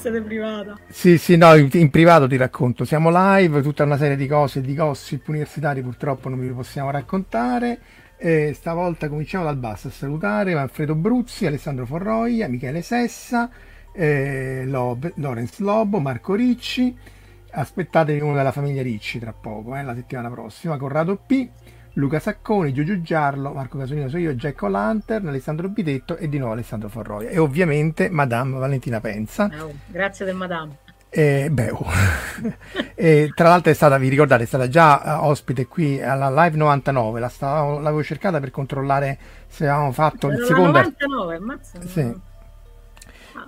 Intervista privata. Sì, sì, no, in, in privato ti racconto. Siamo live, tutta una serie di cose, di gossip universitari purtroppo non vi possiamo raccontare. Eh, stavolta cominciamo dal basso a salutare Manfredo Bruzzi, Alessandro Forroia, Michele Sessa, eh, Lob, Lorenz Lobo, Marco Ricci. Aspettatevi uno della famiglia Ricci tra poco, eh, la settimana prossima. Corrado P. Luca Sacconi, Giugiu Giarlo, Marco Casolino, sono io, Jack O'Lantern, Alessandro Bitetto e di nuovo Alessandro Forroia. E ovviamente Madame Valentina Penza. Oh, grazie del Madame. E, beh, oh. e, tra l'altro è stata, vi ricordate, è stata già uh, ospite qui alla Live 99, la stavo, l'avevo cercata per controllare se avevamo fatto Era il la secondo... 99, ammazza. Sì.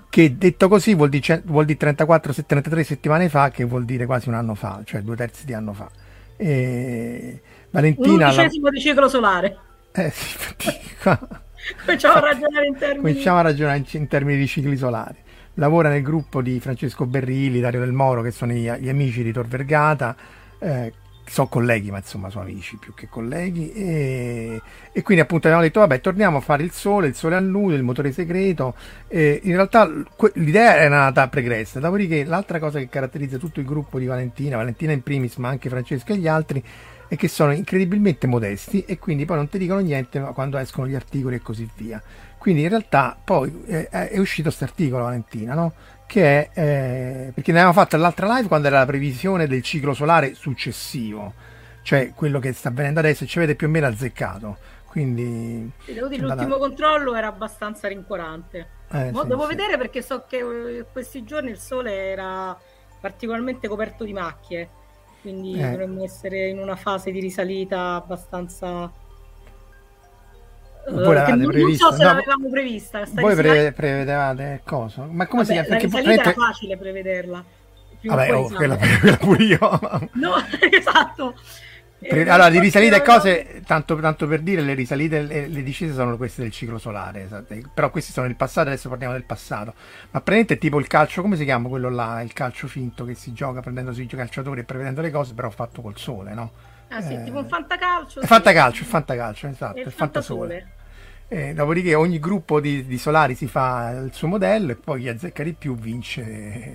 Che detto così vuol dire, vuol dire 34, 33 settimane fa, che vuol dire quasi un anno fa, cioè due terzi di anno fa. E Valentina... la- undicesimo di ciclo solare. Eh, Cominciamo a ragionare in termini. Cominciamo a ragionare in, in termini di cicli solari. Lavora nel gruppo di Francesco Berrilli, Dario Del Moro, che sono gli, gli amici di Tor Vergata. Eh, sono colleghi, ma insomma sono amici più che colleghi. E, e quindi appunto abbiamo detto, vabbè, torniamo a fare il sole, il sole a nudo, il motore segreto. E in realtà que- l'idea era nata pregressa. Dopodiché l'altra cosa che caratterizza tutto il gruppo di Valentina, Valentina in primis, ma anche Francesco e gli altri, è che sono incredibilmente modesti e quindi poi non ti dicono niente quando escono gli articoli e così via. Quindi in realtà poi eh, è uscito questo articolo Valentina, no? Che è eh, perché ne avevamo fatto l'altra live quando era la previsione del ciclo solare successivo, cioè quello che sta avvenendo adesso e ci avete più o meno azzeccato. Quindi Sì, devo dire, l'ultimo controllo era abbastanza rincuorante. eh, sì, devo sì. vedere perché so che eh, questi giorni il sole era particolarmente coperto di macchie, quindi Eh. dovremmo essere in una fase di risalita abbastanza... eh, Voi che l'avete non, non prevista? so se No, l'avevamo prevista. sta Voi risalita- pre- prevedevate cosa? Ma come si Vabbè, chiama? la Perché risalita era praticamente- facile prevederla. Vabbè, oh, quella, quella pure io. No, esatto. Pre- Eh, allora, di risalite e cose, tanto, tanto per dire, le risalite e le, discese sono queste del ciclo solare, esatto. però questi sono il passato, adesso parliamo del passato. Ma praticamente è tipo il calcio, come si chiama quello là, il calcio finto che si gioca prendendosi i calciatori e prevedendo le cose, però fatto col sole, no? Ah sì, Eh, tipo un fantacalcio. È sì. fantacalcio, è fantacalcio, esatto, è il fantasole. fantasole. Eh, dopodiché ogni gruppo di, di solari si fa il suo modello e poi chi azzecca di più vince.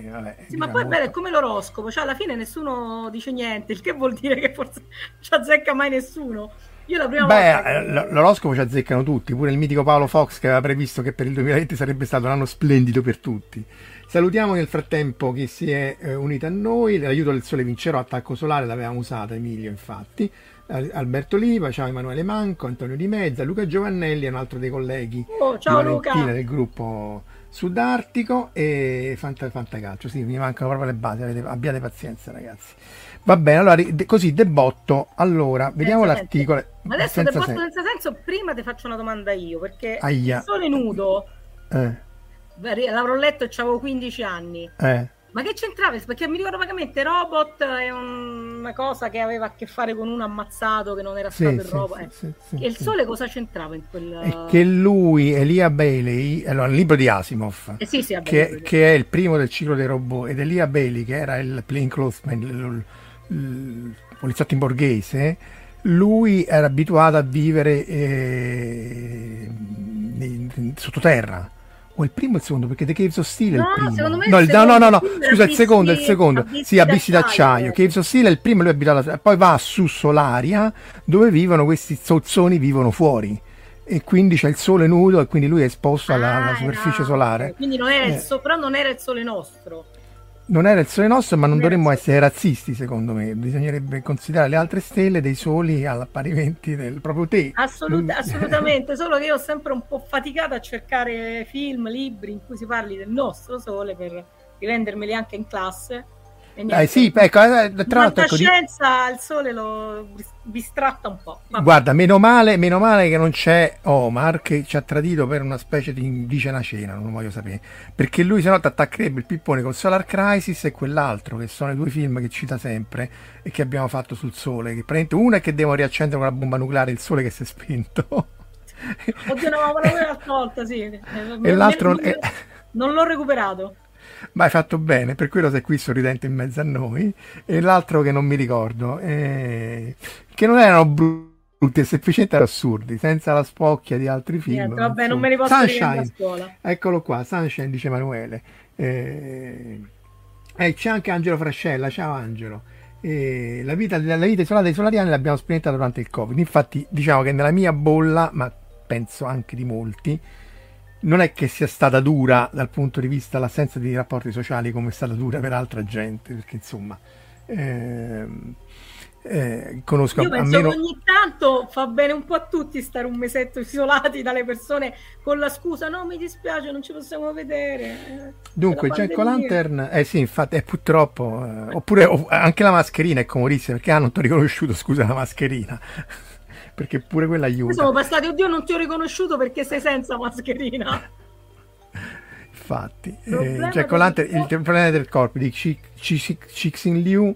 eh, Vabbè, Sì, ma diciamo, poi è come l'oroscopo, cioè alla fine nessuno dice niente, il che vuol dire che forse non ci azzecca mai nessuno. Io la prima volta Beh, che- eh, l'oroscopo ci azzeccano tutti, pure il mitico Paolo Fox che aveva previsto che per il 2020 sarebbe stato un anno splendido per tutti. Salutiamo nel frattempo chi si è eh, unito a noi, l'aiuto del sole vincerò, attacco solare, l'avevamo usata Emilio infatti, Alberto Liva, ciao Emanuele Manco, Antonio Di Mezza, Luca Giovannelli è un altro dei colleghi Oh, ciao Luca. del gruppo Sudartico e Fanta, Fantacalcio, sì, mi mancano proprio le basi, avete- abbiate pazienza ragazzi. Va bene, allora così debotto, allora vediamo Senza l'articolo. Ma adesso senza del posto senso. senza senso, prima ti faccio una domanda io, perché Aia. sole nudo, Eh, l'avrò letto e avevo 15 anni, eh. Ma che c'entrava? Perché mi ricordo vagamente Robot è un- una cosa che aveva a che fare con uno ammazzato che non era Sì, stato il sì, robot. sì, eh. sì, sì, e il sì. sole cosa c'entrava in quel... È che lui, Elia Bailey, allora il libro di Asimov, Eh sì, sì, vabbè, che, che è il primo del ciclo dei robot, ed Elia Bailey, che era il plainclothesman, il, il- il poliziotto in borghese, lui era abituato a vivere eh, sottoterra, o il primo o il secondo, perché The Caves of Steel è No, il primo. secondo me no, il il- no, no, no, scusa, il secondo, il secondo. Sì, Abissi d'acciaio. Caves of Steel è il primo, lui abita alla, poi va su Solaria, dove vivono questi zozzoni, vivono fuori. E quindi c'è il sole nudo e quindi lui è esposto alla, alla Ah, superficie no, solare. Quindi non era il Eh. so- però non era il sole nostro. Non era il sole nostro, ma non dovremmo essere razzisti, secondo me. Bisognerebbe considerare le altre stelle dei soli all'apparimenti del proprio te. Assolut- assolutamente, solo che io ho sempre un po' faticato a cercare film, libri in cui si parli del nostro sole per rivendermeli anche in classe. Eh sì, ecco, eh, tra l'altro, ecco, di- fantascienza il sole lo bistratta un po'. Vabbè. Guarda, meno male, meno male che non c'è Omar che ci ha tradito per una specie di dice una cena, non lo voglio sapere. Perché lui se no ti attaccherebbe il pippone con Solar Crisis e quell'altro, che sono i due film che cita sempre e che abbiamo fatto sul sole. Che praticamente uno è che devono riaccendere con la bomba nucleare il sole che si è spento. Oddio, no, ma l'altra volta, sì. E l'altro non l'ho recuperato. Ma hai fatto bene, per quello sei qui sorridente in mezzo a noi. E l'altro che non mi ricordo, eh, che non erano brutti, semplicemente erano assurdi, senza la spocchia di altri film. Niente, vabbè, non me li posso riprendere a Sunshine, scuola. eccolo qua, Sunshine, dice Emanuele. Eh, eh, c'è anche Angelo Frascella, ciao Angelo. Eh, la vita, la vita isolata dei solariani l'abbiamo sperimentata durante il Covid. Infatti, diciamo che nella mia bolla, ma penso anche di molti, non è che sia stata dura dal punto di vista l'assenza di rapporti sociali come è stata dura per altra gente, perché insomma ehm, eh, conosco Io penso meno che ogni tanto fa bene un po' a tutti stare un mesetto isolati dalle persone con la scusa no mi dispiace non ci possiamo vedere eh, Dunque, Jack pandemia." Lantern, eh sì, infatti, è purtroppo, eh, oppure o- anche la mascherina è comodissima perché ah, non ti ho riconosciuto, scusa, la mascherina, perché pure quella aiuta. siamo passati oddio non ti ho riconosciuto perché sei senza mascherina Infatti, eh, Jack del O'Lantern, il problema del corpo di Cixin Liu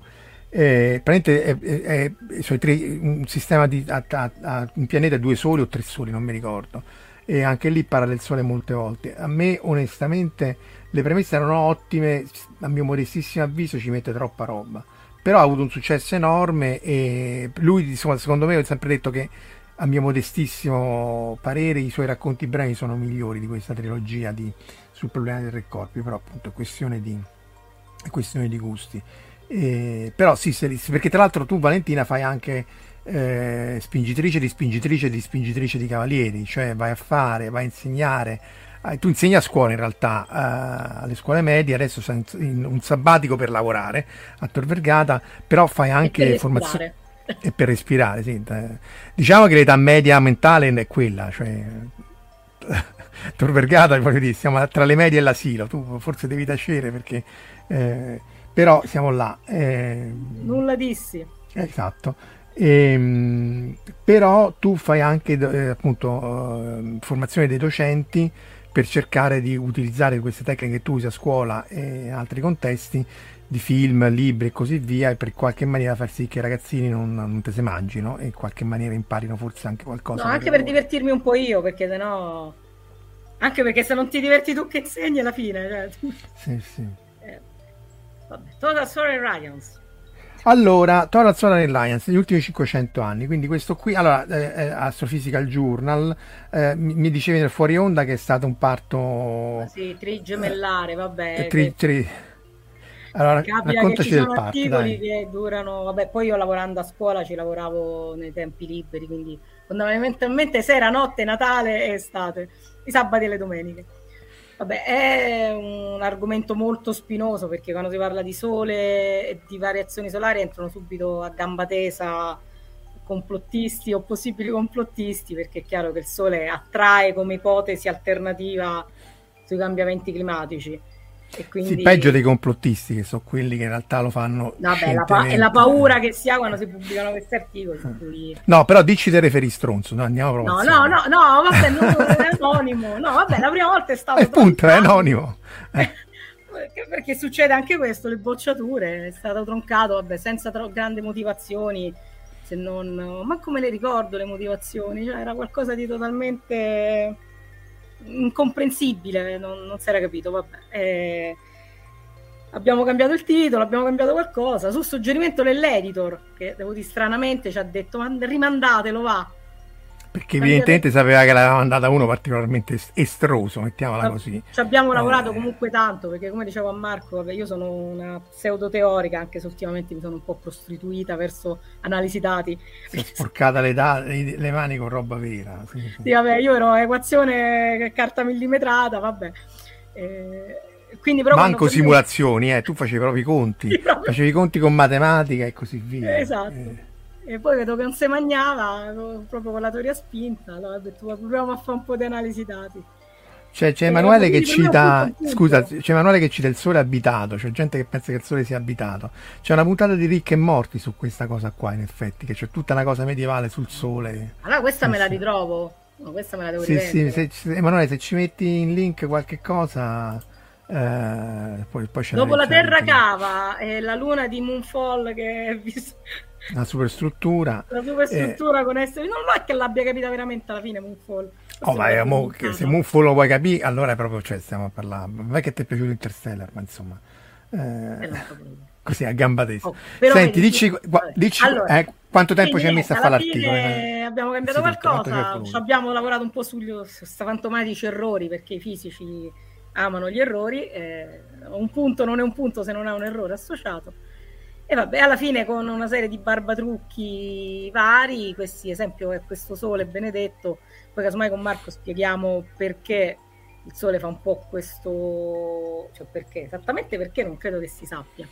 eh, praticamente è, è- è- sono tre- un sistema di a, a- a- un pianeta due soli o tre soli, non mi ricordo. E anche lì parla del sole molte volte. A me, onestamente, le premesse erano ottime, a mio modestissimo avviso ci mette troppa roba. Però ha avuto un successo enorme e lui, insomma, secondo me, ho sempre detto che a mio modestissimo parere i suoi racconti brevi sono migliori di questa trilogia di, sul problema dei tre corpi, però appunto è questione di, è questione di gusti. Eh, però sì, se perché tra l'altro tu Valentina fai anche eh, spingitrice di spingitrice di spingitrice di cavalieri, cioè vai a fare, vai a insegnare. Eh, tu insegni a scuola in realtà, eh, alle scuole medie, adesso sei in- un sabbatico per lavorare a Tor Vergata, però fai anche per formazione e per respirare, sì. eh. Diciamo che l'età media mentale è quella, cioè Tor Vergata, voglio dire, siamo tra le medie e l'asilo, tu forse devi tacere perché eh, però siamo là. eh, nulla dissi Esatto. Ehm, però tu fai anche eh, appunto eh, formazione dei docenti per cercare di utilizzare queste tecniche che tu usi a scuola e altri contesti di film, libri e così via e per qualche maniera far sì che i ragazzini non, non te se mangino e in qualche maniera imparino forse anche qualcosa. no, anche per lavoro. divertirmi un po' io perché sennò anche perché se non ti diverti tu che insegni alla fine cioè, Sì, sì. eh, vabbè Total Story Radiance Allora, Total Solar Alliance, gli ultimi 500 anni, quindi questo qui, allora, eh, eh, Astrophysical Journal, eh, mi, mi dicevi nel fuori onda che è stato un parto... sì trigemellare vabbè eh, tri- che- tri- Allora, Capita che ci raccontaci del sono parto, articoli dai. che durano, vabbè, poi io lavorando a scuola ci lavoravo nei tempi liberi, quindi fondamentalmente sera, notte, Natale e estate, i sabati e le domeniche. Vabbè, è un argomento molto spinoso perché quando si parla di sole e di variazioni solari entrano subito a gamba tesa complottisti o possibili complottisti perché è chiaro che il sole attrae come ipotesi alternativa sui cambiamenti climatici. E quindi... Sì, peggio dei complottisti, che sono quelli che in realtà lo fanno Vabbè, la, pa- è la paura che si ha quando si pubblicano questi articoli. cui- No, però dici te referi stronzo, no, andiamo proprio No, no, no, no, vabbè, non è anonimo. No, vabbè, la prima volta è stato... Eh, appunto, è anonimo. Eh, Perché, perché succede anche questo, le bocciature, è stato troncato, vabbè, senza tro- grandi motivazioni, se non... Ma come le ricordo le motivazioni? Cioè, era qualcosa di totalmente incomprensibile, non, non si era capito, vabbè. Eh, abbiamo cambiato il titolo, abbiamo cambiato qualcosa, su suggerimento dell'editor, che devo dire stranamente ci ha detto, ma rimandatelo, va. Perché evidentemente sapeva che l'aveva mandata uno particolarmente estroso, mettiamola così. Ci abbiamo lavorato eh. comunque tanto, perché come dicevo a Marco, vabbè, io sono una pseudoteorica, anche se ultimamente mi sono un po' prostituita verso analisi dati. Si è sporcata le, da- le, mani con roba vera. Sì, sì. sì, vabbè, io ero equazione carta millimetrata, vabbè. Eh, quindi però Manco simulazioni, eh, tu facevi proprio i conti, facevi i conti con matematica e così via. Esatto. Eh. E poi vedo che non si mangiava, proprio con la teoria spinta, allora ho detto proviamo a fare un po' di analisi dati. Cioè, c'è Emanuele che cita, scusa, c'è Emanuele che cita il sole abitato, c'è gente che pensa che il sole sia abitato. C'è una puntata di ricchi e morti su questa cosa qua, in effetti, che c'è tutta una cosa medievale sul sole. Allora questa me la ritrovo, no, questa me la devo sì, sì, se, se, Emanuele, se ci metti in link qualche cosa, eh, poi, poi Dopo la Terra cava e la luna di Moonfall che è visto la superstruttura. La superstruttura eh, con essere. Non è che l'abbia capita veramente alla fine Moonfall. Oh, ma mo, che se Moonfall lo vuoi capire, allora proprio cioè, stiamo a parlare. Non è che ti è piaciuto Interstellar, ma insomma. Eh, così a gamba tesa. Oh, Senti, dici, guarda, dici allora, eh, quanto tempo ci hai messo a fare l'articolo? Abbiamo cambiato sì, qualcosa, abbiamo lavorato un po' sugli fantomatici errori perché i fisici amano gli errori. Eh, un punto non è un punto se non ha un errore associato e vabbè, alla fine con una serie di barbatrucchi vari, questi esempio è questo sole benedetto, poi casomai con Marco spieghiamo perché il sole fa un po' questo, cioè perché, esattamente perché non credo che si sappia.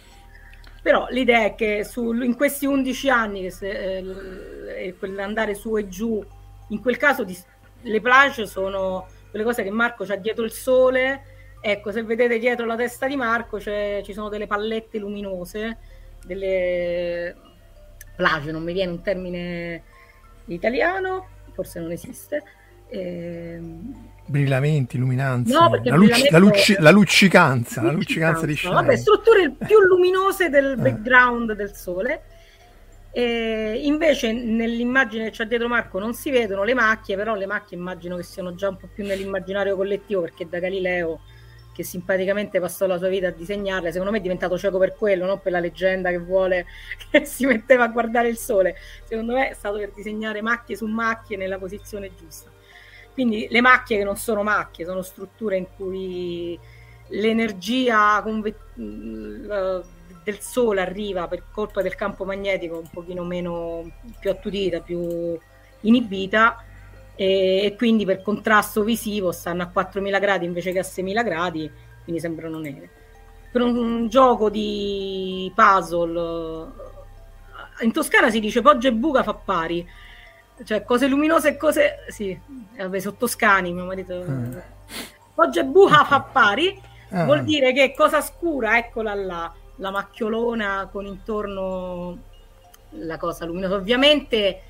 Però l'idea è che su, in questi 11 anni, che se, eh, quell'andare su e giù, in quel caso di, le plage sono quelle cose che Marco ha dietro il sole. Ecco, se vedete dietro la testa di Marco ci sono delle pallette luminose delle plage, non mi viene un termine italiano, forse non esiste. Eh... Brillamenti, luminanze, no, la, luci- la, luci- la, luccicanza, la luccicanza di scena. Vabbè, strutture più luminose del eh. background del sole. E invece nell'immagine che c'è dietro Marco non si vedono le macchie, però le macchie immagino che siano già un po' più nell'immaginario collettivo perché da Galileo che simpaticamente passò la sua vita a disegnarle, secondo me è diventato cieco per quello, non per la leggenda che vuole che si metteva a guardare il sole. Secondo me è stato per disegnare macchie su macchie nella posizione giusta. Quindi le macchie che non sono macchie, sono strutture in cui l'energia conve- del sole arriva per colpa del campo magnetico un pochino meno più attutita, più inibita e, e quindi per contrasto visivo stanno a 4000 gradi invece che a 6000 gradi, quindi sembrano nere. Per un, un gioco di puzzle, eh, in Toscana si dice Poggia e Buca fa pari, cioè cose luminose e cose... sì, eh, vabbè, sono toscani, mio marito... Mm. Poggia e Buca fa pari, ah. vuol dire che cosa scura, eccola là, la macchiolona con intorno la cosa luminosa. Ovviamente,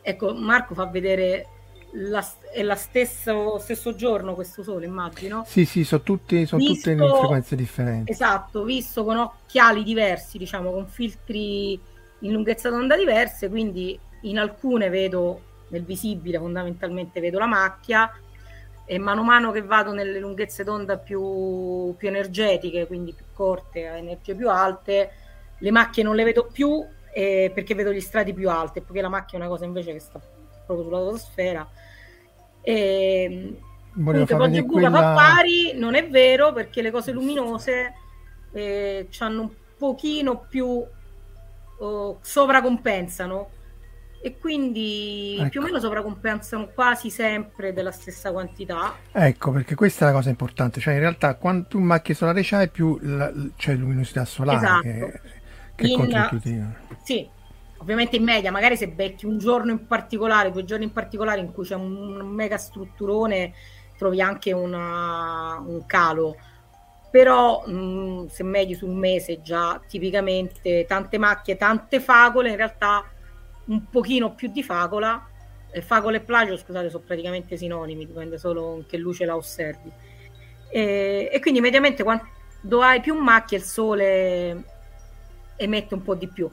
ecco, Marco fa vedere la, è lo stesso, stesso, giorno questo sole, immagino. Sì, sì, sono, tutti, sono visto, tutte in frequenze differenti. Esatto, visto con occhiali diversi, diciamo, con filtri in lunghezza d'onda diverse, quindi in alcune vedo nel visibile fondamentalmente vedo la macchia e mano a mano che vado nelle lunghezze d'onda più, più energetiche, quindi più corte, a energie più alte, le macchie non le vedo più eh, perché vedo gli strati più alti, perché la macchia è una cosa invece che sta proprio sulla fotosfera. E, comunque Poggio quella... fa pari, non è vero perché le cose luminose eh, hanno un pochino più oh, sovracompensano e quindi ecco. più o meno sovracompensano quasi sempre della stessa quantità. Ecco, perché questa è la cosa importante, cioè in realtà quanto macchie solare c'hai più la, c'è luminosità solare esatto. che, che in. Sì, ovviamente in media, magari se becchi un giorno in particolare, due giorni in particolare in cui c'è un, mega strutturone, trovi anche una, un calo. Però mh, mm, se medi su un mese già tipicamente tante macchie, tante facole, in realtà un pochino più di facola. E facola e plagio, scusate, sono praticamente sinonimi, dipende solo in che luce la osservi. E, e quindi mediamente quando hai più macchie il sole emette un po' di più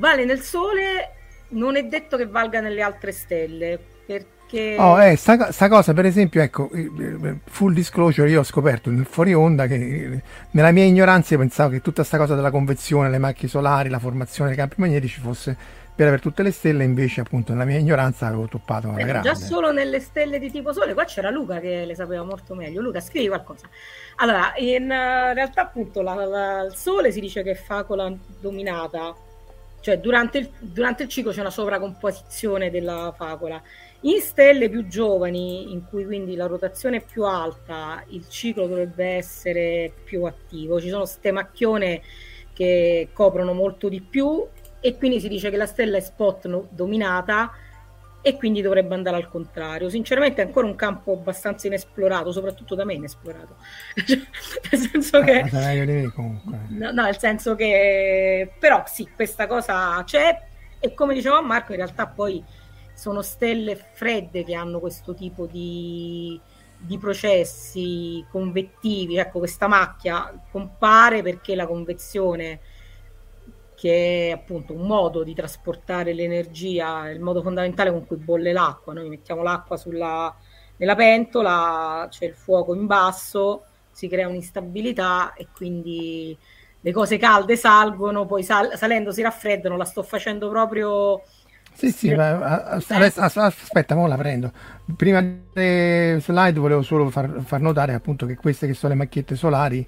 vale nel Sole, non è detto che valga nelle altre stelle, perché... Oh, eh, sta, sta, cosa, per esempio, ecco, full disclosure, io ho scoperto nel fuori onda che nella mia ignoranza io pensavo che tutta questa cosa della convezione, le macchie solari, la formazione dei campi magnetici fosse per avere tutte le stelle invece appunto nella mia ignoranza avevo toppato una Eh, grande. già solo nelle stelle di tipo sole, qua c'era Luca che le sapeva molto meglio. Luca, scrivi qualcosa. Allora, in eh, realtà appunto la- la- il sole si dice che è facola dominata, cioè durante il, durante il ciclo c'è una sovracomposizione della facola. In stelle più giovani, in cui quindi la rotazione è più alta, il ciclo dovrebbe essere più attivo. Ci sono ste macchione che coprono molto di più e quindi si dice che la stella è spot no- dominata e quindi dovrebbe andare al contrario. Sinceramente è ancora un campo abbastanza inesplorato, soprattutto da me inesplorato. Cioè, nel senso che Ah, di me comunque. No, no, nel senso che però sì, questa cosa c'è e come diceva Marco, in realtà poi sono stelle fredde che hanno questo tipo di, di processi convettivi. Ecco, questa macchia compare perché la convezione, che è appunto un modo di trasportare l'energia, il modo fondamentale con cui bolle l'acqua. Noi mettiamo l'acqua sulla, nella pentola, c'è il fuoco in basso, si crea un'instabilità e quindi le cose calde salgono, poi sal- salendo si raffreddano. La sto facendo proprio. Sì, sì, ma, a- a- adesso- as- aspetta, mo la prendo. Prima delle slide volevo solo far, far notare appunto che queste che sono le macchiette solari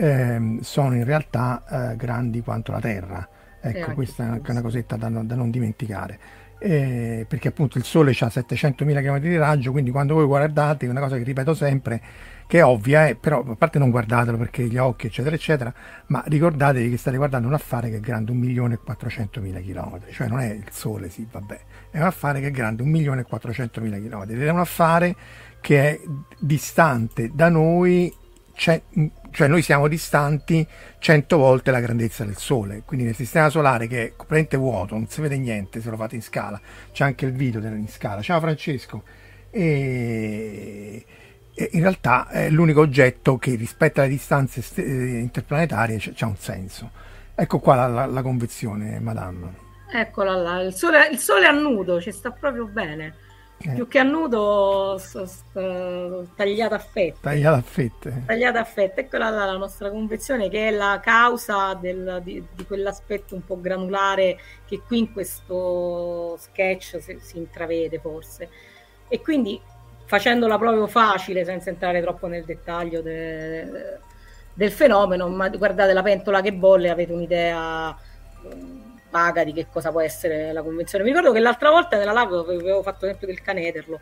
ehm, sono in realtà eh, grandi quanto la Terra. Ecco, questa è anche questo. una cosetta da, non- da non dimenticare. Eh, perché appunto il Sole ha 700.000 km di raggio, quindi quando voi guardate, una cosa che ripeto sempre, che è ovvia, è, però a parte non guardatelo perché gli occhi, eccetera, eccetera, ma ricordatevi che state guardando un affare che è grande 1.400.000 km, cioè non è il Sole, sì, vabbè, è un affare che è grande 1.400.000 km ed è un affare che è distante da noi, c'è- cioè noi siamo distanti 100 volte la grandezza del Sole, quindi nel sistema solare che è completamente vuoto, non si vede niente se lo fate in scala, c'è anche il video in scala. Ciao Francesco. E, in realtà è l'unico oggetto che rispetto alle distanze st- eh, interplanetarie c'ha un senso. Ecco qua la, la- la convezione, madame. Eccola là, il sole, il sole a nudo, ci sta proprio bene. Eh. Più che a nudo, sto- sto tagliata a fette. Tagliata a fette. Tagliata a fette, eccola là la nostra convezione che è la causa del- di, di quell'aspetto un po' granulare che qui in questo sketch si, si intravede forse. E quindi facendola proprio facile, senza entrare troppo nel dettaglio de- del fenomeno, ma guardate la pentola che bolle, avete un'idea vaga di che cosa può essere la convenzione. Mi ricordo che l'altra volta nella live avevo fatto l'esempio del canederlo.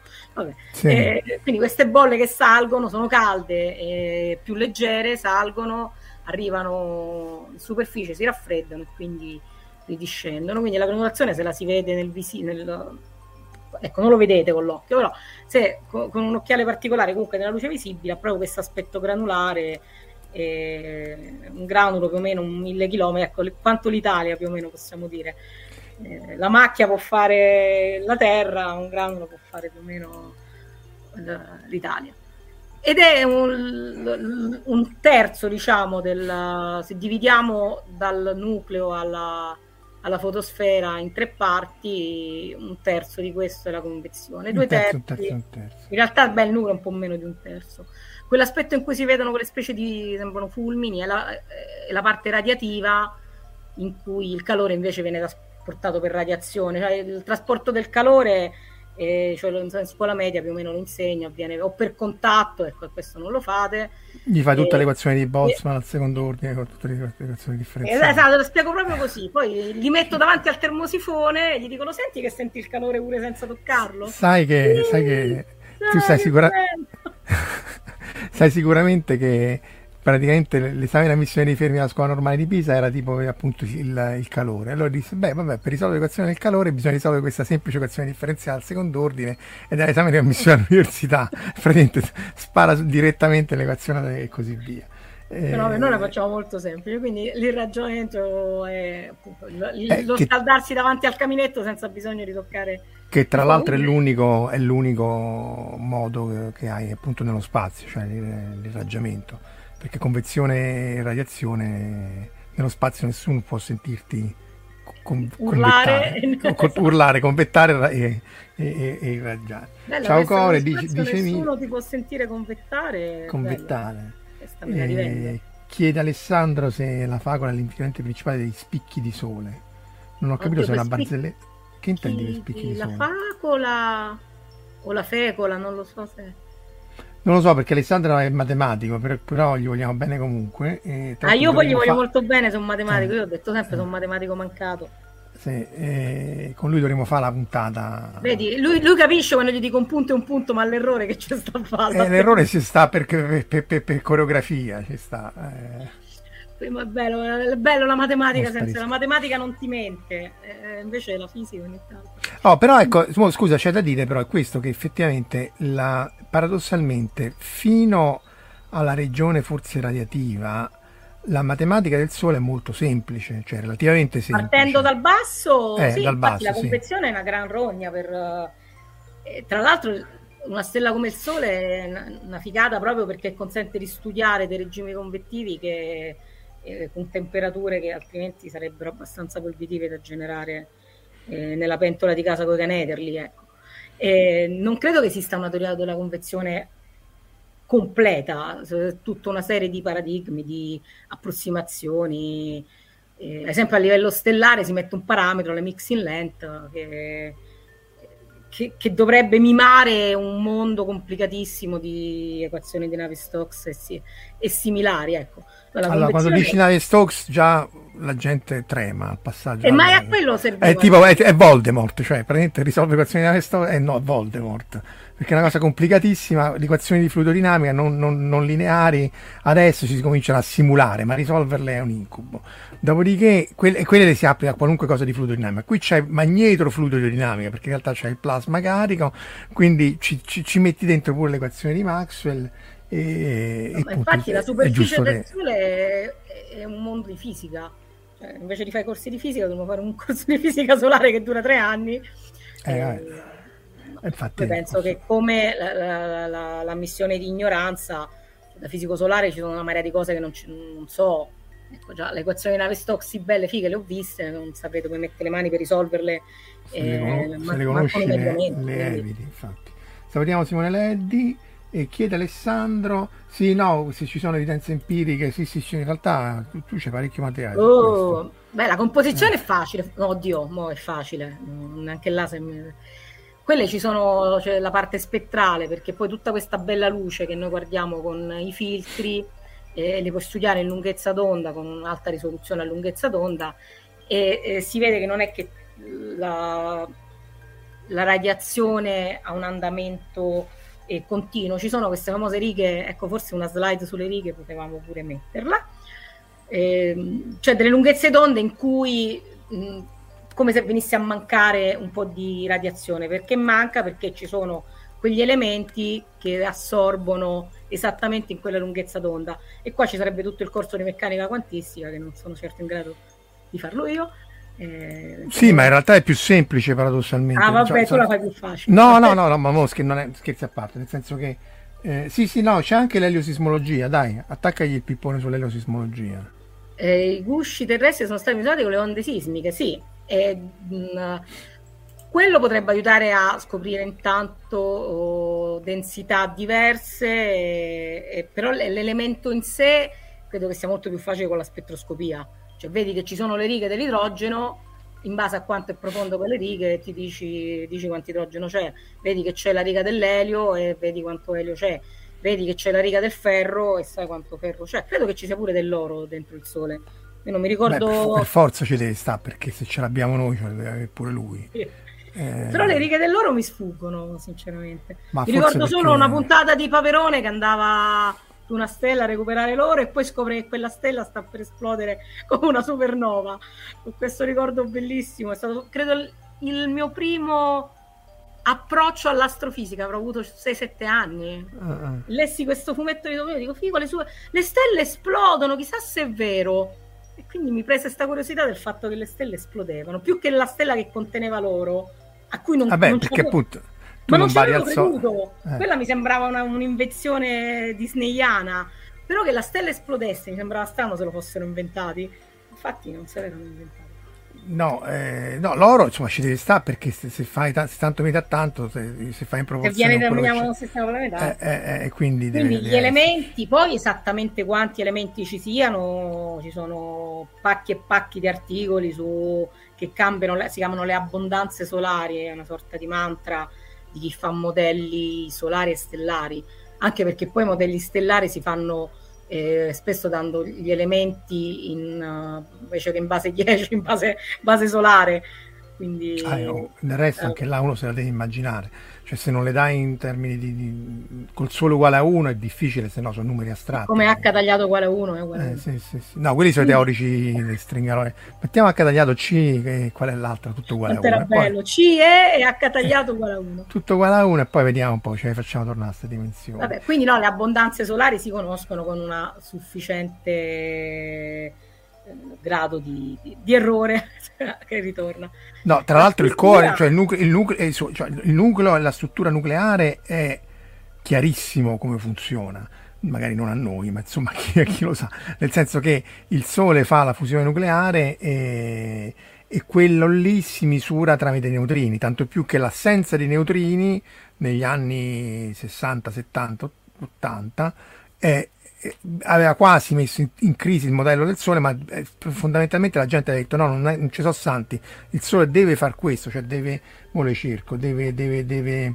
Sì. Eh, quindi queste bolle che salgono sono calde, e più leggere, salgono, arrivano in superficie, si raffreddano e quindi ridiscendono. Quindi la granulazione se la si vede nel visino, ecco, non lo vedete con l'occhio, però se co- con un occhiale particolare, comunque nella luce visibile, ha proprio questo aspetto granulare. Eh, un granulo più o meno un mille chilometri, ecco le- quanto l'Italia più o meno possiamo dire. Eh, la macchia può fare la Terra, un granulo può fare più o meno l- l'Italia. Ed è un, un terzo, diciamo, del, se dividiamo dal nucleo alla, alla fotosfera in tre parti, un terzo di questo è la convezione. Due terzo, terzi, terzo, terzo. in realtà beh, il nucleo è un po' meno di un terzo. Quell'aspetto in cui si vedono quelle specie di sembrano fulmini è la, è la parte radiativa in cui il calore invece viene trasportato per radiazione. Cioè, il trasporto del calore, eh, cioè in scuola media più o meno lo insegno, avviene o per contatto, ecco, e questo non lo fate. Gli fai tutta Eh, l'equazione di Boltzmann al secondo ordine con tutte le equazioni Eh, differenziali. Esatto, lo spiego proprio così. Poi gli metto davanti al termosifone e gli dico: Lo senti che senti il calore pure senza toccarlo? Sai che, sai che tu sai, che sicura- bello. sai sicuramente che praticamente l'esame di ammissione dei fermi alla scuola normale di Pisa era tipo eh, appunto il, il calore. Allora disse, beh vabbè, per risolvere l'equazione del calore bisogna risolvere questa semplice equazione differenziale al secondo ordine ed è l'esame di ammissione all'università. Praticamente spara direttamente l'equazione e così via. Eh, Però noi la facciamo molto semplice, quindi il ragionamento è appunto il- Eh, lo che- scaldarsi davanti al caminetto senza bisogno di toccare. Che tra l'altro è l'unico, è l'unico modo che hai appunto nello spazio, cioè l'ir- l'irraggiamento, perché convezione e radiazione nello spazio nessuno può sentirti con, Urlare. convettare, con- urlare, convettare e, e, e- irraggiare. Bello, Ciao Core, dice nessuno ti può sentire convettare. convettare. Bello, questa me la rivendo. Eh, chiede Alessandro se la fagola è l'ingrediente principale dei spicchi di sole. Non ho capito Oddio, se è una spicchi- barzelletta. Che intendi per spicchi di la sole? facola o la fecola, non lo so se... Non lo so perché Alessandro è matematico, per- però gli vogliamo bene comunque. e tra Ah, io poi gli voglio fa- molto bene, sono matematico, Eh. io ho detto sempre Eh. sono un matematico mancato. Sì, con lui dovremo fare la puntata. Vedi, lui, lui capisce quando gli dico un punto e un punto, ma l'errore che c'è sta a fare. Eh, l'errore ci sta per, per- per- per- coreografia, ci sta. eh. Prima è bello, è bello la matematica, senza la matematica non ti mente, eh, invece la fisica ogni tanto. Oh, però ecco, scusa, c'è da dire però è questo che effettivamente la, paradossalmente fino alla regione forse radiativa la matematica del Sole è molto semplice, cioè relativamente semplice. Partendo dal basso, Eh, sì, dal basso, la sì. convezione è una gran rogna per... eh, eh, tra l'altro una stella come il Sole è una, figata proprio perché consente di studiare dei regimi convettivi che, eh, con temperature che altrimenti sarebbero abbastanza proibitive da generare eh, nella pentola di casa con i canederli. Ecco. E non credo che esista una teoria della convezione completa, tutta una serie di paradigmi, di approssimazioni. Eh, ad esempio a livello stellare si mette un parametro, la mixing length, che, che- che dovrebbe mimare un mondo complicatissimo di equazioni di Navier-Stokes e, si- e similari. Ecco. La Allora, quando dici nave Stokes già la gente trema al passaggio. E mai alla- a quello serviva. È tipo è, è Voldemort, cioè praticamente risolve equazioni di nave Stokes. Eh no, è Voldemort. Perché è una cosa complicatissima, le equazioni di fluidodinamica non, non- non lineari adesso si cominciano a simulare, ma risolverle è un incubo. Dopodiché quelle, quelle le si applica a qualunque cosa di fluidodinamica. Qui c'è magnetro-fluidodinamica, perché in realtà c'è il plasma carico, quindi ci, ci- ci metti dentro pure le equazioni di Maxwell. E, e Ma appunto infatti la superficie del Sole è, è un mondo di fisica. Cioè, invece di fare corsi di fisica, dobbiamo fare un corso di fisica solare che dura tre anni. Eh, Eh, eh. Infatti, penso che come la, la- la- la missione di ignoranza da fisico solare ci sono una marea di cose che non, ci- non so. Ecco, già le equazioni di sì, belle, fighe, le ho viste, non saprete come mettere le mani per risolverle. se le, eh, cono- ma- se le conosci le, le eviti, infatti. Salutiamo Simone Leddi e chiede Alessandro, sì, no, se ci sono evidenze empiriche, sì, sì, sì, in realtà tu, tu c'è parecchio materiale. Oh, beh, la composizione Eh. è facile. Oddio, mo è facile. Mm, Anche là, se mi- quelle ci sono c'è la parte spettrale, perché poi tutta questa bella luce che noi guardiamo con i filtri, eh, li puoi studiare in lunghezza d'onda con un'alta risoluzione a lunghezza d'onda, e, e si vede che non è che la, la radiazione ha un andamento eh, continuo. Ci sono queste famose righe, ecco, forse una slide sulle righe potevamo pure metterla. Ehm, cioè delle lunghezze d'onda in cui mh, come se venisse a mancare un po' di radiazione perché manca perché ci sono quegli elementi che assorbono esattamente in quella lunghezza d'onda e qua ci sarebbe tutto il corso di meccanica quantistica che non sono certo in grado di farlo io Eh, Sì, ma in realtà è più semplice paradossalmente. ah vabbè Cioè, tu la fai più facile No, no, no, no, ma mo scher- non è, scherzi a parte, nel senso che eh, sì, sì, no, c'è anche l'eliosismologia, dai, attaccagli il pippone sull'eliosismologia. Eh, I gusci terrestri sono stati misurati con le onde sismiche, sì. E, mh, quello potrebbe aiutare a scoprire intanto oh, densità diverse, e- e però l'elemento in sé credo che sia molto più facile con la spettroscopia. Cioè vedi che ci sono le righe dell'idrogeno, in base a quanto è profondo quelle righe ti dici, dici quanto idrogeno c'è, vedi che c'è la riga dell'elio e vedi quanto elio c'è vedi che c'è la riga del ferro e sai quanto ferro c'è. Credo che ci sia pure dell'oro dentro il sole. Io non mi Beh, ricordo. per, per forza ci deve stare, perché se ce l'abbiamo noi, ce la deve avere pure lui. Eh, Però le righe dell'oro mi sfuggono, sinceramente. Ma mi ricordo solo perché- una puntata di Paperone che andava su una stella a recuperare l'oro e poi scopre che quella stella sta per esplodere come una supernova. Con questo ricordo bellissimo. È stato, credo, il, mio primo approccio all'astrofisica. Avrò avuto 6-7 anni. eh. lessi questo fumetto di Domino dico figo le sue le stelle esplodono chissà se è vero e quindi mi prese questa curiosità del fatto che le stelle esplodevano più che la stella che conteneva l'oro a cui non, Vabbè, non perché avevo- appunto tu ma non non ci avevo creduto. Eh. quella mi sembrava una- un'invenzione disneyana. Però che la stella esplodesse mi sembrava strano se lo fossero inventati. Infatti non se l'erano inventati No, eh, no, l'oro insomma ci deve stare perché se, se fai ta- se tanto metà tanto, se, se fai in proporzione viene che terminiamo c'è- lo stesso planetario. eh, eh, eh, quindi, deve- Quindi gli deve- elementi, poi esattamente quanti elementi ci siano, ci sono pacchi e pacchi di articoli su, che cambiano, le- si chiamano le abbondanze solari, è una sorta di mantra di chi fa modelli solari e stellari, anche perché poi i modelli stellari si fanno eh, spesso dando gli elementi in, eh, invece che in base 10, in base, base solare. Quindi, Ah, oh, del resto eh, anche là uno se la deve immaginare, cioè se non le dai in termini di, di- col sole uguale a 1 è difficile, se no sono numeri astratti. come H tagliato uguale a 1 è uguale a Eh, uno. sì, sì, sì. No, quelli sono i teorici dei stringaroli. Mettiamo H tagliato C, e qual è l'altro? Tutto uguale a Quanto 1. era bello, C è e H tagliato uguale a 1. tutto uguale a 1 e poi vediamo un po', ce le facciamo tornare a queste dimensioni. Vabbè, quindi no, le abbondanze solari si conoscono con una sufficiente eh, grado di, di- errore che ritorna. No, tra l'altro il cuore, cioè il nucleo, il nucleo, eh, cioè il nucleo e la struttura nucleare è chiarissimo come funziona. Magari non a noi, ma insomma chi, chi lo sa. Nel senso che il Sole fa la fusione nucleare e, e quello lì si misura tramite i neutrini, tanto più che l'assenza di neutrini negli anni 60, 70, 80 è- è- aveva quasi messo in, in crisi il modello del Sole, ma eh, fondamentalmente la gente ha detto no, non, è- non ci sono santi, il Sole deve far questo, cioè deve, vuole cerco, deve, deve, deve,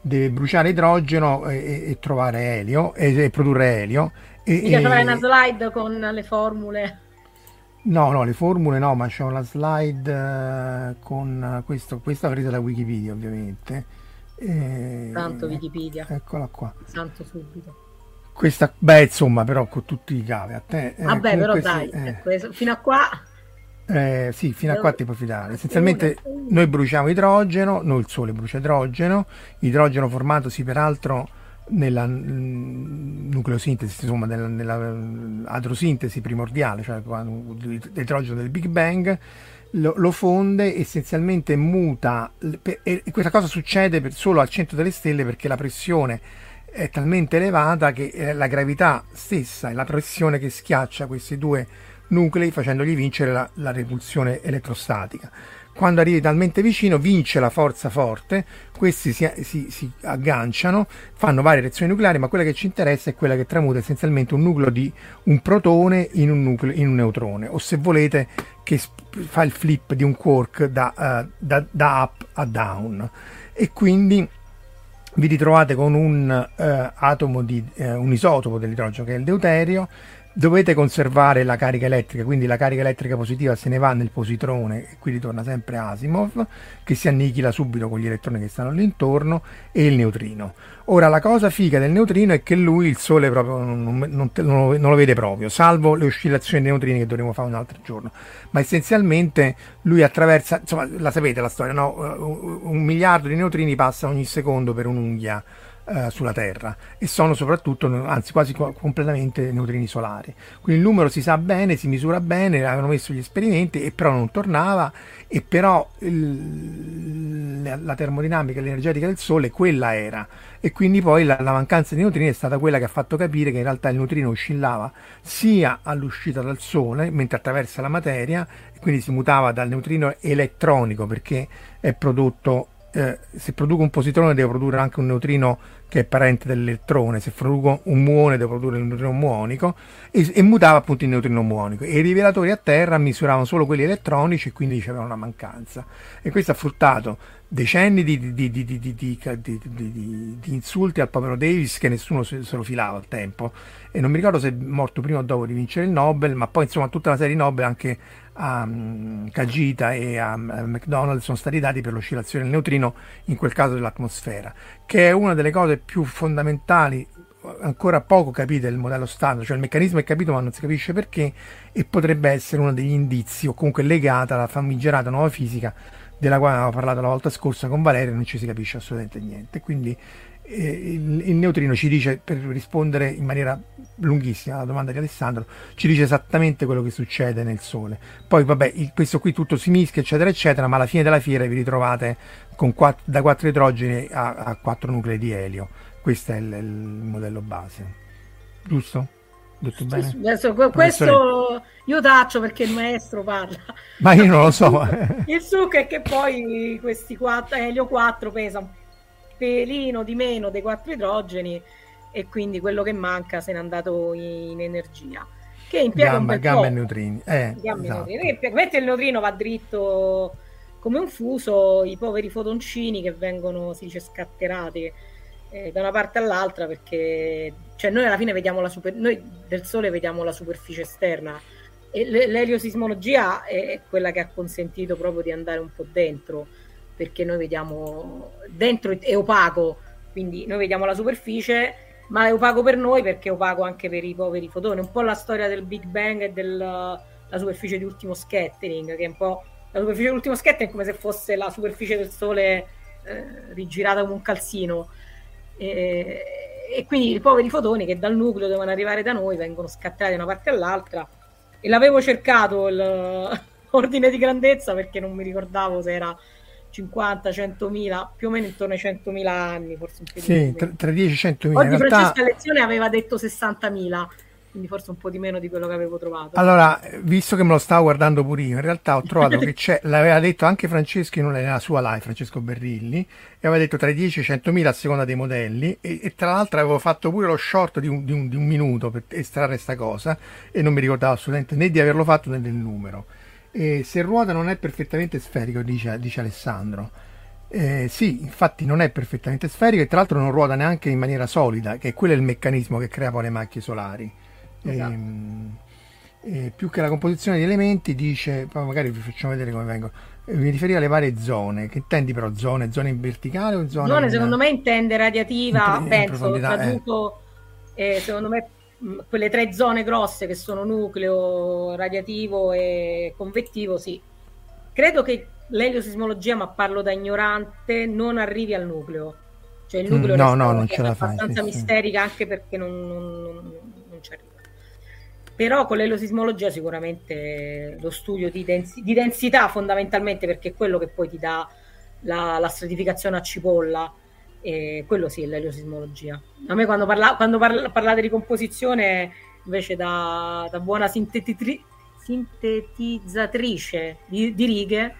deve bruciare idrogeno e, e- trovare elio e, e produrre elio. E, Mica e- trovare una slide con le formule. No, no, le formule no, ma c'è una slide eh, con eh, questo, questa presa da Wikipedia ovviamente. E- Tanto Wikipedia, Eccola qua. santo subito. Questa, beh, insomma, però con tutti i caveat. Eh, Vabbè, però comunque dai, sì, eh. fino a qua Eh, sì, fino a Però- qua ti puoi fidare. Essenzialmente noi bruciamo idrogeno, noi il Sole brucia idrogeno, idrogeno formatosi peraltro nella mm, nucleosintesi, insomma, nella, nella mm, adrosintesi primordiale, cioè l'idrogeno del Big Bang, lo, lo fonde, essenzialmente muta, e questa cosa succede per- solo al centro delle stelle perché la pressione è talmente elevata che eh, la gravità stessa è la pressione che schiaccia questi due nuclei facendogli vincere la, la repulsione elettrostatica. Quando arrivi talmente vicino vince la forza forte, questi si, si- si agganciano, fanno varie reazioni nucleari, ma quella che ci interessa è quella che tramuta essenzialmente un nucleo di un protone in un, nucleo, in un neutrone, o se volete che fa il flip di un quark da, eh, da- da up a down. E quindi vi ritrovate con un eh, atomo di eh, un isotopo dell'idrogeno che è il deuterio dovete conservare la carica elettrica quindi la carica elettrica positiva se ne va nel positrone e qui ritorna sempre Asimov che si annichila subito con gli elettroni che stanno all'intorno e il neutrino. Ora la cosa figa del neutrino è che lui il sole proprio non, non- non lo, vede proprio salvo le oscillazioni dei neutrini che dovremo fare un altro giorno. Ma essenzialmente lui attraversa insomma la sapete la storia no? un un miliardo di neutrini passa ogni secondo per un'unghia eh, sulla Terra e sono soprattutto, anzi quasi co- completamente neutrini solari. Quindi il numero si sa bene, si misura bene, avevano messo gli esperimenti e però non tornava e però il- la, termodinamica l'energetica del Sole quella era e quindi poi la, la mancanza di neutrini è stata quella che ha fatto capire che in realtà il neutrino oscillava sia all'uscita dal Sole mentre attraversa la materia e quindi si mutava dal neutrino elettronico perché è prodotto se produco un positrone devo produrre anche un neutrino che è parente dell'elettrone, se produco un muone devo produrre un neutrino muonico e, e mutava appunto il neutrino muonico e i rivelatori a terra misuravano solo quelli elettronici e quindi c'era una mancanza e questo ha fruttato decenni di, di, di, di, insulti al povero Davis che nessuno se, se, lo filava al tempo e non mi ricordo se è morto prima o dopo di vincere il Nobel ma poi insomma tutta una serie di Nobel anche a mm, Kajita e a, mm, a McDonald sono stati dati per l'oscillazione del neutrino, in quel caso dell'atmosfera, che è una delle cose più fondamentali, ancora poco capite del modello standard, cioè il meccanismo è capito ma non si capisce perché e potrebbe essere uno degli indizi o comunque legata alla famigerata nuova fisica della quale avevamo parlato la volta scorsa con Valerio non ci si capisce assolutamente niente. Quindi il, il neutrino ci dice, per rispondere in maniera lunghissima alla domanda di Alessandro, ci dice esattamente quello che succede nel Sole. Poi vabbè, il- questo qui tutto si mischia, eccetera, eccetera, ma alla fine della fiera vi ritrovate con quatt- da 4 idrogeni a, a 4 nuclei di elio. Questo è il, il modello base. Giusto? Detto bene? Adesso, questo io, io taccio perché il maestro parla. Ma io non lo so. il succo è che poi questi quattro, Elio 4 pesa un pelino di meno dei quattro idrogeni e quindi quello che manca se n'è andato in energia. Che impiega gamma, un bel gamma po'. e neutrini. Eh, Gamma e esatto. neutrini. Che Mentre il neutrino va dritto come un fuso, i poveri fotoncini che vengono, si dice, scatterati eh, da una parte all'altra perché cioè noi alla fine vediamo la super, noi del Sole vediamo la superficie esterna e l'eliosismologia è quella che ha consentito proprio di andare un po' dentro perché noi vediamo dentro è opaco quindi noi vediamo la superficie ma è opaco per noi perché è opaco anche per i poveri fotoni. Un po' la storia del Big Bang e della superficie di ultimo scattering che è un po' la superficie di ultimo scattering come se fosse la superficie del Sole eh, rigirata come un calzino. E, e quindi i poveri fotoni che dal nucleo devono arrivare da noi vengono scattati da una parte all'altra. E l'avevo cercato l'ordine di grandezza perché non mi ricordavo se era 50, 100.000, più o meno intorno ai 100.000 anni, forse un po' di Sì, tra, tra 10 e 100.000. In Oggi realtà, Francesca lezione aveva detto 60.000, quindi forse un po' di meno di quello che avevo trovato. allora, visto che me lo stavo guardando pure io, in realtà ho trovato che c'è, l'aveva detto anche Francesco in una- nella sua live, Francesco Berrilli, e aveva detto tra i 10 e i 100.000 a seconda dei modelli, e, e tra l'altro avevo fatto pure lo short di un, di un- di un minuto per estrarre sta cosa, e non mi ricordavo assolutamente né di averlo fatto né del numero. E se ruota non è perfettamente sferico, dice, dice Alessandro. Eh, sì, infatti non è perfettamente sferico e tra l'altro non ruota neanche in maniera solida, che quello è il meccanismo che crea poi le macchie solari. Esatto. Ehm, eh, più che la composizione di elementi dice, poi magari vi facciamo vedere come vengono, eh, mi riferiva alle varie zone, che intendi però zone? Zone in verticale o zone, Zone, in- secondo me intende radiativa, in- in penso, eh. traduco, eh, secondo me quelle tre zone grosse che sono nucleo, radiativo e convettivo, sì. Credo che l'eliosismologia, ma parlo da ignorante, non arrivi al nucleo. Cioè il Mm, nucleo no, resta no, una non ce la fai, abbastanza sì, sì. misterica anche perché non, non- non- non ci arriva. Però con l'eliosismologia sicuramente lo studio di, densi- di densità fondamentalmente perché è quello che poi ti dà la, la stratificazione a cipolla e quello sì l'eliosismologia. A me quando, parla- quando parla- parlate di composizione invece da, da buona sintetitri- sintetizzatrice di, di righe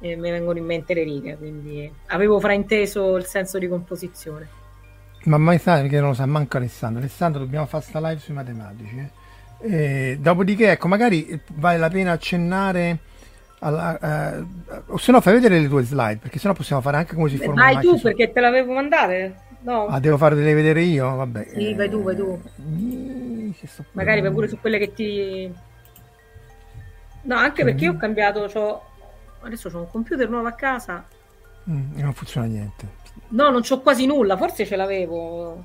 eh, mi vengono in mente le righe, quindi avevo frainteso il senso di composizione. Ma mai sa perché non lo sa manco Alessandro. Alessandro dobbiamo fare sta live sui matematici. eh. Eh, dopodiché, ecco, magari vale la pena accennare alla, eh, o se no fai vedere le tue slide, perché sennò possiamo fare anche come si forma Vai tu perché te l'avevo mandate? No? Ah, devo farle vedere io? Vabbè. Sì, vai tu, vai tu. eh, sto Magari vai pure su quelle che ti... No, anche perché io ho cambiato, c'ho... adesso ho un computer nuovo a casa. Mm, non funziona niente. No, non c'ho quasi nulla, forse ce l'avevo.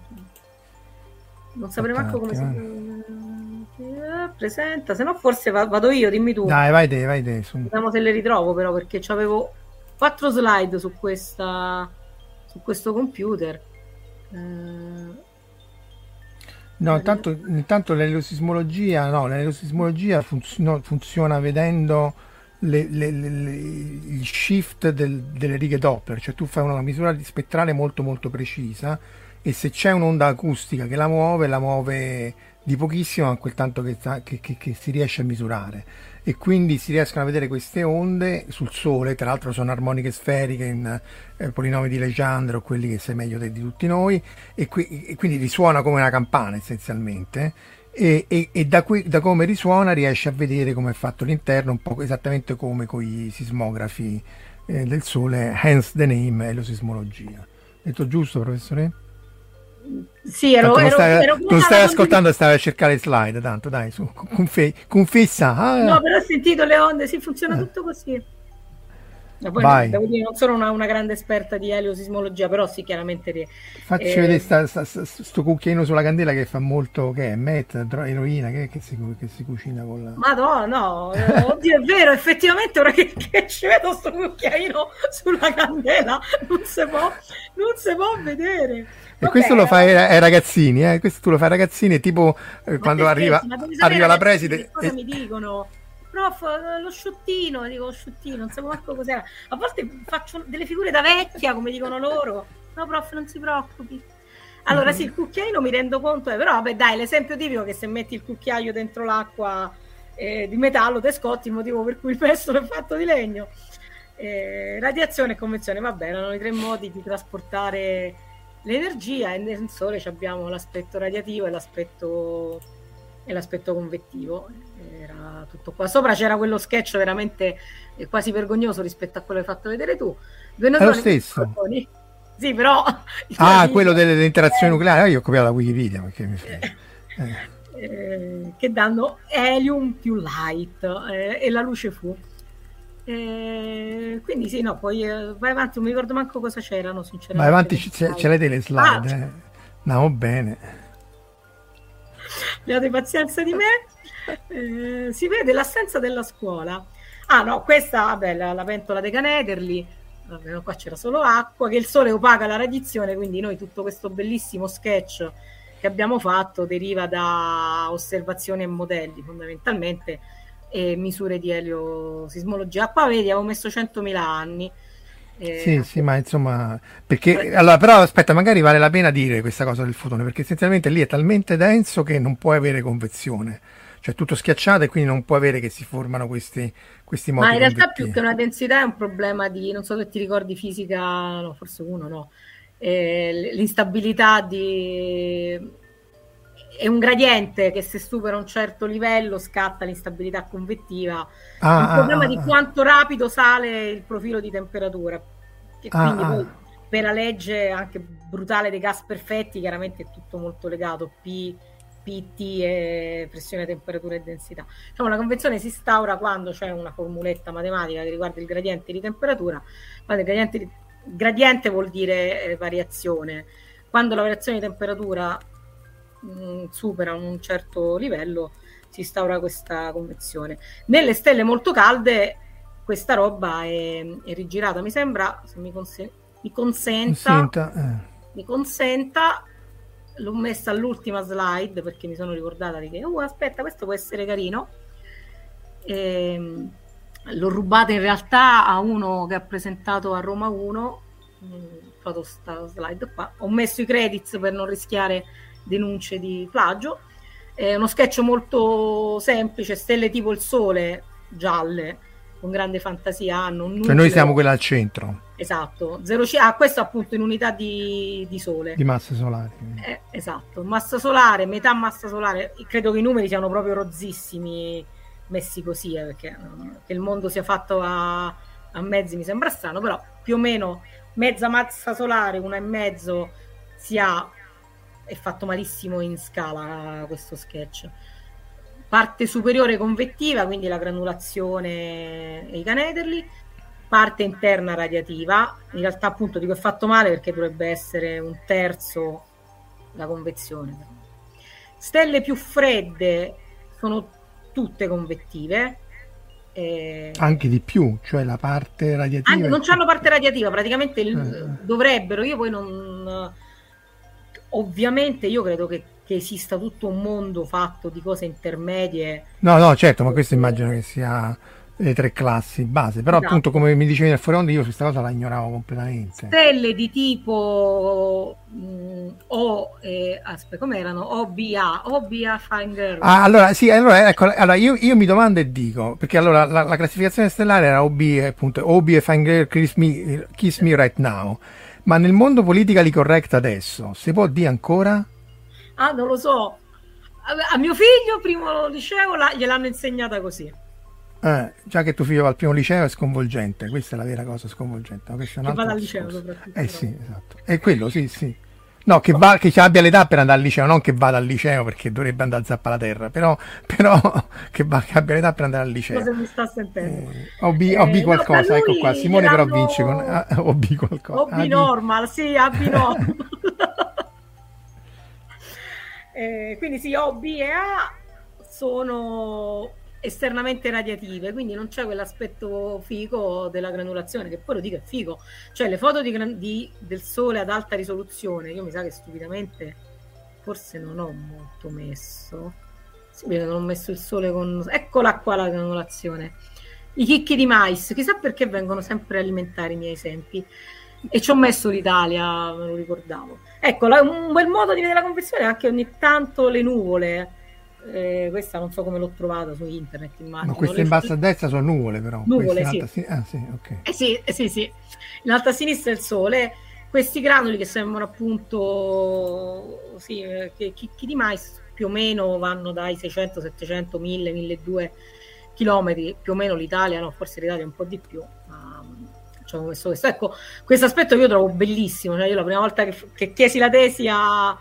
Non saprei manco come si... Eh, presenta, se no forse va- vado io, dimmi tu. Dai, vai te, vai te. Su. Vediamo se le ritrovo però perché avevo quattro slide su questa su questo computer. Eh, No, intanto, intanto l'eliosismologia, no, l'eliosismologia funz- no, funziona vedendo le- le- le- il shift del- delle righe Doppler, cioè tu fai una misura spettrale molto molto precisa e se c'è un'onda acustica che la muove, la muove di pochissimo, ma quel tanto che, che- che- che si riesce a misurare. E quindi si riescono a vedere queste onde sul Sole, tra l'altro sono armoniche sferiche in eh, polinomi di Legendre o quelli che sai meglio di tutti noi, e, qui- e quindi risuona come una campana essenzialmente. E, e- e da, qui- da come risuona riesce a vedere come è fatto l'interno, un po' esattamente come con i sismografi eh, del Sole, hence the name elosismologia. Detto giusto, professore? Sì, ero, Tanto non ero, stai, ero non come stai ascoltando e stai a cercare slide, tanto dai, su, confe- confessa. Ah, No, però ho sentito le onde, sì, funziona tutto così. Poi devo dire, non sono una, una grande esperta di eliosismologia, però sì, chiaramente ri- Facci eh, vedere sta, sta- sta- sto cucchiaino sulla candela che fa molto, che è? Met, dro- eroina, che, che si, che si cucina con la... Madonna, no, eh, oddio, è vero, effettivamente ora che, che ci vedo sto cucchiaino sulla candela, non si può, non si può vedere. E Vabbè, questo lo fai ai ai ragazzini, eh? questo tu lo fai ai ragazzini, tipo eh, quando arriva, arriva la preside... Cosa e- mi dicono? Prof, eh, lo sciottino, dico lo sciottino, non sapevo manco cos'era. A volte faccio delle figure da vecchia, come dicono loro. No, prof, non si preoccupi. Allora, sì, il cucchiaino mi rendo conto, eh, però vabbè, dai, l'esempio tipico è che se metti il cucchiaio dentro l'acqua eh, di metallo, Tescotti, il motivo per cui il mestolo è fatto di legno. Eh, radiazione e convezione, vabbè, erano i tre modi di trasportare l'energia e nel Sole abbiamo l'aspetto radiativo e l'aspetto, e l'aspetto convettivo. Era tutto qua. Sopra c'era quello sketch veramente quasi vergognoso rispetto a quello che hai fatto vedere tu. Due È lo stesso. Sì, però... Ah, quello delle, delle interazioni eh, nucleari, io ho copiato la Wikipedia perché mi frega. Eh. Eh, che danno helium più light eh, e la luce fu. Eh, quindi sì, no, poi eh, vai avanti, non mi ricordo manco cosa c'erano, sinceramente. Vai avanti, ce, ce l'hai le slide. Ah, eh. Andiamo bene. Abbiate pazienza di me. si vede l'assenza della scuola. Ah no, questa, vabbè, la, la pentola dei Canederli, vabbè, qua c'era solo acqua, che il sole opaca la radiazione, quindi noi tutto questo bellissimo sketch che abbiamo fatto deriva da osservazioni e modelli fondamentalmente e misure di eliosismologia. Qua vedi, avevo messo 100.000 anni. Eh, sì, sì, ma insomma, perché allora, però aspetta, magari vale la pena dire questa cosa del fotone, perché essenzialmente lì è talmente denso che non può avere convezione, cioè tutto schiacciato e quindi non può avere che si formano questi, questi modi. Ma in realtà più che una densità è un problema di, non so se ti ricordi fisica, no, forse uno no, eh, l'instabilità di è un gradiente che se supera un certo livello scatta l'instabilità convettiva. Ah, un problema ah, di ah, quanto rapido sale il profilo di temperatura. E ah, quindi poi per la legge anche brutale dei gas perfetti, chiaramente è tutto molto legato. P, PT e pressione, temperatura e densità. Diciamo, la convenzione si instaura quando c'è una formuletta matematica che riguarda il gradiente di temperatura. Quando il gradiente di gradiente vuol dire eh, variazione. Quando la variazione di temperatura mh, mm, supera un certo livello, si instaura questa convezione. Nelle stelle molto calde questa roba è, è rigirata. Mi sembra, se mi, conse- mi consenta, consenta eh. mi consenta, l'ho messa all'ultima slide perché mi sono ricordata di che, oh aspetta, questo può essere carino. E, ehm, l'ho rubata in realtà a uno che ha presentato a Roma 1 foto mm, sta slide qua. Ho messo i credits per non rischiare denunce di plagio. È uno sketch molto semplice stelle tipo il sole gialle con grande fantasia hanno un cioè noi siamo quella al centro esatto. Zero c ah, questo appunto in unità di, di sole. Di massa solare. Eh, esatto. Massa solare metà massa solare. Credo che i numeri siano proprio rozzissimi messi così, eh, perché uh, che il mondo sia fatto a, a, mezzi mi sembra strano, però più o meno mezza massa solare, una e mezzo, si ha, è fatto malissimo in scala questo sketch. Parte superiore convettiva, quindi la granulazione e i canederli, parte interna radiativa, in realtà appunto dico è fatto male perché dovrebbe essere un terzo la convezione. Stelle più fredde sono tutte convettive. Eh, anche di più, cioè la parte radiativa. Anche, non hanno parte radiativa, praticamente eh. dovrebbero. Io poi non. Ovviamente, io credo che, che, esista tutto un mondo fatto di cose intermedie. No, no, certo, ma questo immagino che sia le tre classi base, però esatto. appunto come mi dicevi nel fuori io questa cosa la ignoravo completamente. Stelle di tipo mh, mm, O, eh, aspetta, come erano? OBA, OBA Finder. Ah, allora sì, allora, ecco, allora io, io, mi domando e dico, perché allora la, la classificazione stellare era OB, appunto, OB e Finder Kiss Me, Kiss Me Right Now, ma nel mondo politically correct adesso, si può dire ancora? Ah, non lo so. A mio figlio, primo liceo, la, gliel'hanno insegnata così. Eh, già che tuo figlio va al primo liceo è sconvolgente, questa è la vera cosa sconvolgente. Ma che va al liceo soprattutto. Eh sì, esatto. È quello, sì, sì. No, che, va, che abbia l'età per andare al liceo, non che vada al liceo perché dovrebbe andare a zappa la terra, però, però che, va, che, abbia l'età per andare al liceo. Cosa mi sta sentendo? Eh, OB, eh, qualcosa, no, ecco qua. Simone però vince con ah, OB qualcosa. OB normal, sì, AB normal. eh, quindi sì, OB e A sono esternamente radiative, quindi non c'è quell'aspetto figo della granulazione, che poi lo dico è figo. Cioè le foto di, di, del sole ad alta risoluzione, io mi sa che stupidamente forse non ho molto messo. Sì, non ho messo il sole con... Eccola qua la granulazione. I chicchi di mais, chissà perché vengono sempre alimentari i miei esempi. E ci ho messo l'Italia, me lo ricordavo. Ecco, la, un bel modo di vedere la conversione è anche ogni tanto le nuvole eh, questa non so come l'ho trovata su internet immagino. Ma queste in basso a destra sono nuvole però. Nuvole, sì. Sin- ah, sì, okay. eh, sì, eh, sì, sì. In alto a sinistra è il sole. Questi granuli che sembrano appunto, sì, eh, che chicchi di mais più o meno vanno dai 600, 700, 1000, 1200 chilometri, più o meno l'Italia, no, forse l'Italia un po' di più, ma diciamo messo questo. Ecco, questo aspetto io trovo bellissimo, cioè io la prima volta che, che chiesi la tesi a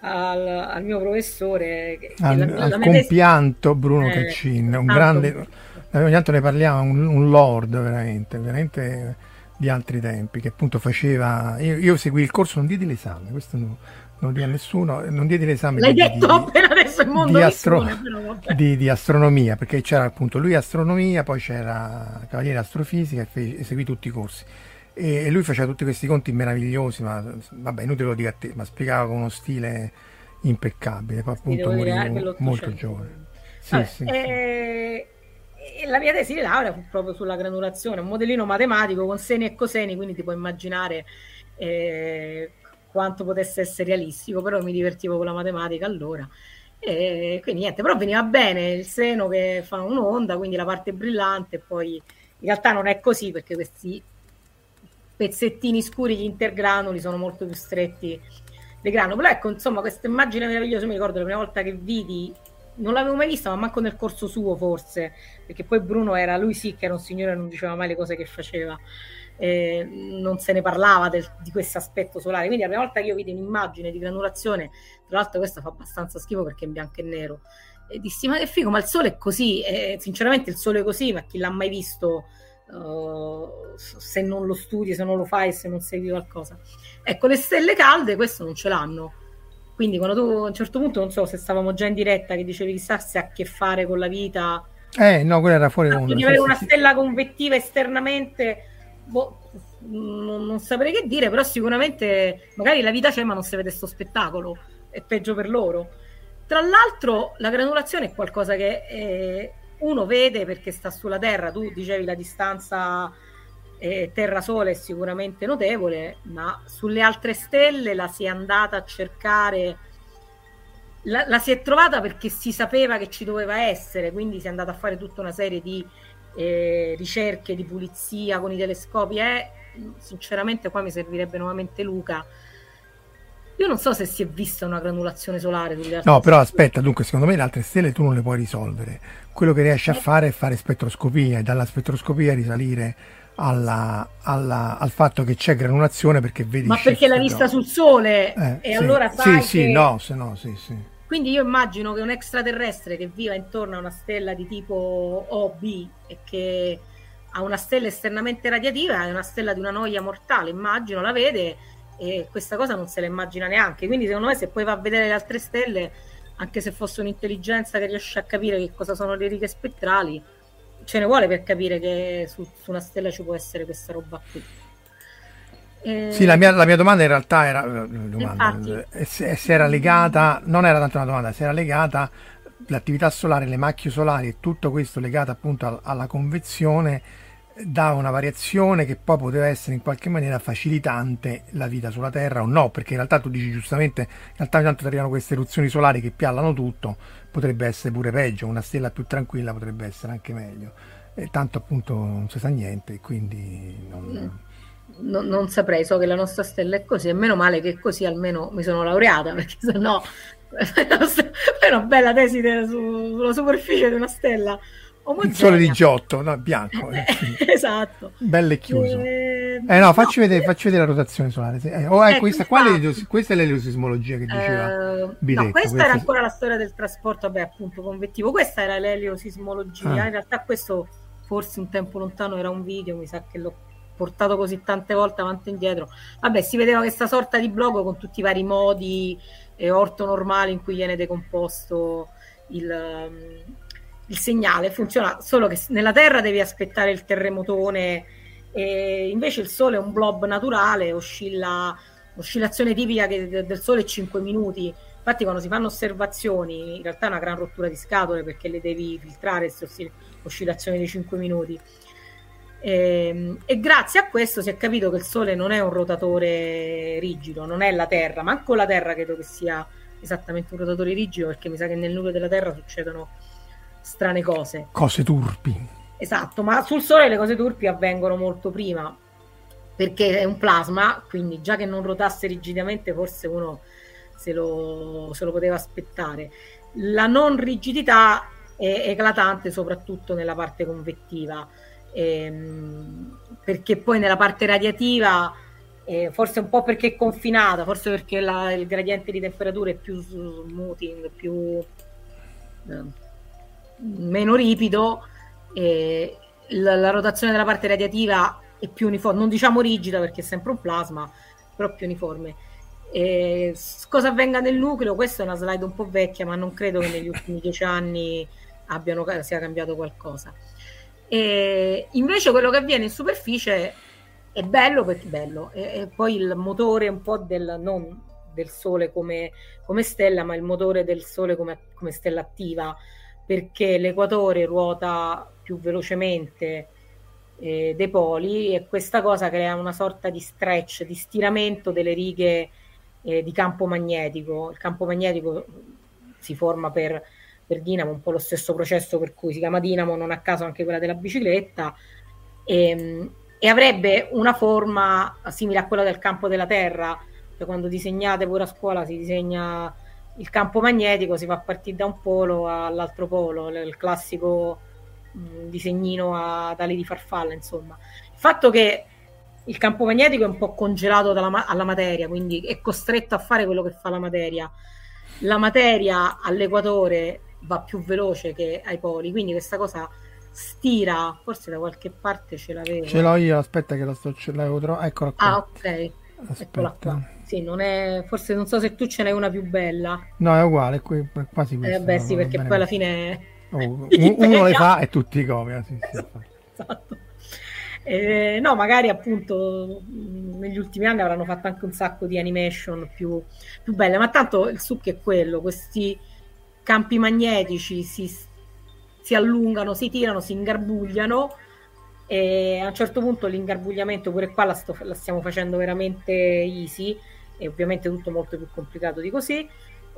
al, al mio professore. Al, la, al la compianto tesi... Bruno eh, Caccin, un grande, ogni tanto ne parliamo, un, un, lord veramente, veramente di altri tempi, che appunto faceva, io, io seguì il corso, non diedi l'esame, questo no, non diedi a nessuno, non diedi l'esame. L'hai di, detto di, appena adesso il mondo di, astro, di, di, astronomia, perché c'era appunto lui astronomia, poi c'era Cavaliere Astrofisica e, fe, e seguì tutti i corsi e, lui faceva tutti questi conti meravigliosi, ma vabbè, inutile lo dico a te, ma spiegava con uno stile impeccabile, poi appunto morì molto giovane. Sì, vabbè, sì, eh, sì. La mia tesi di laurea fu proprio sulla granulazione, un modellino matematico con seni e coseni, quindi ti puoi immaginare eh, quanto potesse essere realistico, però mi divertivo con la matematica allora. E quindi niente, però veniva bene il seno che fa un'onda, quindi la parte brillante, poi in realtà non è così perché questi pezzettini scuri, gli intergranuli sono molto più stretti granuli. Però ecco, insomma, questa immagine meravigliosa, mi ricordo la prima volta che vidi, non l'avevo mai vista, ma manco nel corso suo forse, perché poi Bruno era, lui sì che era un signore, non diceva mai le cose che faceva. Eh, non se ne parlava del, di questo aspetto solare. Quindi la prima volta che io vidi un'immagine di granulazione, tra l'altro questa fa abbastanza schifo perché è in bianco e nero, e dissi ma che figo, ma il sole è così, e, sinceramente il sole è così, ma chi l'ha mai visto Uh, se non lo studi, se non lo fai, se non segui qualcosa. Ecco, le stelle calde questo non ce l'hanno. Quindi quando tu a un certo punto, non so se stavamo già in diretta, che dicevi chissà se ha a che fare con la vita. Eh, no, quella era fuori onda. Di avere una stella convettiva esternamente, boh, non, non, saprei che dire, però sicuramente magari la vita c'è ma non si vede questo spettacolo, è peggio per loro. Tra l'altro la granulazione è qualcosa che... È, uno vede perché sta sulla Terra, tu dicevi la distanza eh, Terra-Sole è sicuramente notevole, ma sulle altre stelle la si è andata a cercare, la, la, si è trovata perché si sapeva che ci doveva essere, quindi si è andata a fare tutta una serie di eh, ricerche di pulizia con i telescopi. Eh, sinceramente qua mi servirebbe nuovamente Luca io non so se si è vista una granulazione solare sulle altre No, però aspetta, dunque, secondo me le altre stelle tu non le puoi risolvere. Quello che riesci a eh. fare è fare spettroscopia e dalla spettroscopia risalire alla, alla, al fatto che c'è granulazione perché vedi... Ma perché l'hai vista sul Sole eh, e sì. allora sai Sì, che... sì, no, se no, sì, sì. Quindi io immagino che un extraterrestre che viva intorno a una stella di tipo OB e che ha una stella esternamente radiativa, è una stella di una noia mortale, immagino, la vede e questa cosa non se la immagina neanche. Quindi, secondo me, se poi va a vedere le altre stelle, anche se fosse un'intelligenza che riesce a capire che cosa sono le righe spettrali, ce ne vuole per capire che su, su una stella ci può essere questa roba qui. E... Sì, la mia, la mia, domanda in realtà era eh, domanda, eh, se, se, era legata, non era tanto una domanda, se era legata l'attività solare, le macchie solari e tutto questo legato appunto alla convezione dà una variazione che poi poteva essere in qualche maniera facilitante la vita sulla Terra o no, perché in realtà tu dici giustamente, in realtà tanto arrivano queste eruzioni solari che piallano tutto, potrebbe essere pure peggio, una stella più tranquilla potrebbe essere anche meglio. E tanto appunto non si sa niente, quindi non... Mm. Non, non, saprei, so che la nostra stella è così, e meno male che così almeno mi sono laureata, perché sennò è una bella tesi sulla superficie di una stella il sole di Giotto, no, bianco. Eh, esatto. Bello e chiuso. Eh, eh no, facci, vedere, facci vedere la rotazione solare. Eh, oh, eh, questa, quale, questa è l'eliosismologia che diceva uh, Bitetto, No, questa, questa era ancora la storia del trasporto, vabbè, appunto, convettivo. Questa era l'eliosismologia. Ah. In realtà questo forse un tempo lontano era un video, mi sa che l'ho portato così tante volte avanti e indietro. Vabbè, si vedeva questa sorta di blog con tutti i vari modi eh, ortonormali in cui viene decomposto il... Um, il segnale funziona solo che nella Terra devi aspettare il terremotone e invece il Sole è un blob naturale, oscilla, l'oscillazione tipica del Sole è 5 minuti. Infatti quando si fanno osservazioni in realtà è una gran rottura di scatole perché le devi filtrare queste oscillazioni di 5 minuti. E, ehm, e, grazie a questo si è capito che il Sole non è un rotatore rigido, non è la Terra, manco la Terra credo che sia esattamente un rotatore rigido perché mi sa che nel nucleo della Terra succedono strane cose. Cose turpi. Esatto, ma sul Sole le cose turpi avvengono molto prima perché è un plasma, quindi già che non rotasse rigidamente forse uno se lo, se lo poteva aspettare. La non rigidità è eclatante soprattutto nella parte convettiva, ehm, perché poi nella parte radiativa eh, forse un po' perché è confinata, forse perché la, il gradiente di temperatura è più smoothing, più eh, meno ripido, eh, la, la, rotazione della parte radiativa è più uniforme, non diciamo rigida perché è sempre un plasma, però più uniforme. E cosa avvenga nel nucleo? Questa è una slide un po' vecchia, ma non credo che negli ultimi dieci anni abbiano, sia cambiato qualcosa. E invece quello che avviene in superficie è bello perché è bello, e, e poi il motore un po' del, non del Sole come, come stella, ma il motore del Sole come, come stella attiva, perché l'equatore ruota più velocemente eh, dei poli e questa cosa crea una sorta di stretch, di stiramento delle righe eh, di campo magnetico. Il campo magnetico si forma per, per dinamo, un po' lo stesso processo per cui si chiama dinamo, non a caso anche quella della bicicletta. E, ehm, e avrebbe una forma simile a quella del campo della Terra, cioè quando disegnate pure a scuola si disegna il campo magnetico, si fa partire da un polo all'altro polo, il classico mh, disegnino ad ali di farfalla, insomma. Il fatto che il campo magnetico è un po' congelato dalla, alla materia, quindi è costretto a fare quello che fa la materia. La materia all'equatore va più veloce che ai poli, quindi questa cosa stira, forse da qualche parte ce l'avevo. Ce l'ho io, aspetta che la sto ce l'avevo trovato. Eccola qua. Ah, ok. Eccola qua. Sì, non è... forse non so se tu ce n'hai una più bella. No, è uguale, qui, quasi questa. Eh, beh, sì, perché poi alla fine... Oh, uno le fa e tutti copiano. Sì, sì, esatto. Eh, no, magari appunto negli ultimi anni avranno fatto anche un sacco di animation più, più belle, ma tanto il succo è quello, questi campi magnetici si si allungano, si tirano, si ingarbugliano e a un certo punto l'ingarbugliamento pure qua la, sto, la stiamo facendo veramente easy e ovviamente tutto molto più complicato di così.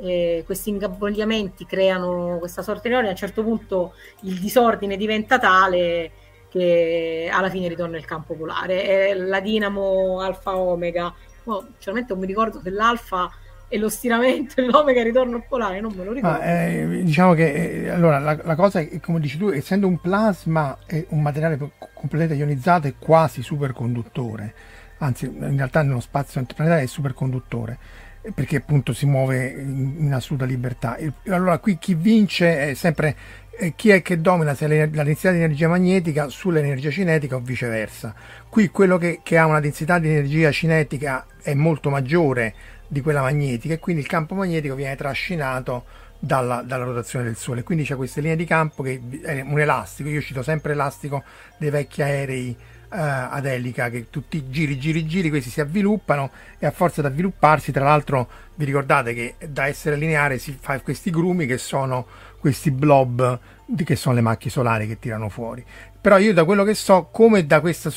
E questi ingarbugliamenti creano questa sorta di a un certo punto il disordine diventa tale che alla fine ritorna il campo polare. E la dinamo alfa omega, oh, sinceramente non mi ricordo se l'alfa e lo stiramento e l'omega ritorno al polare, non me lo ricordo. Ah, eh, diciamo che eh, allora la, la, cosa è come dici tu, essendo un plasma è un materiale completamente ionizzato è quasi superconduttore, anzi in realtà nello spazio interplanetario è superconduttore perché appunto si muove in, assoluta libertà. Allora qui chi vince è sempre eh, chi è che domina se la densità di energia magnetica sull'energia cinetica o viceversa. Qui quello che, che ha una densità di energia cinetica è molto maggiore di quella magnetica e quindi il campo magnetico viene trascinato dalla, dalla, rotazione del Sole. Quindi c'è queste linee di campo che è un elastico. Io cito sempre l'elastico dei vecchi aerei ad elica che tutti giri, giri, giri, questi si avviluppano e a forza di avvilupparsi, tra l'altro, vi ricordate che da essere lineare si fa questi grumi che sono questi blob che sono le macchie solari che tirano fuori. Però io da quello che so, come, da questa,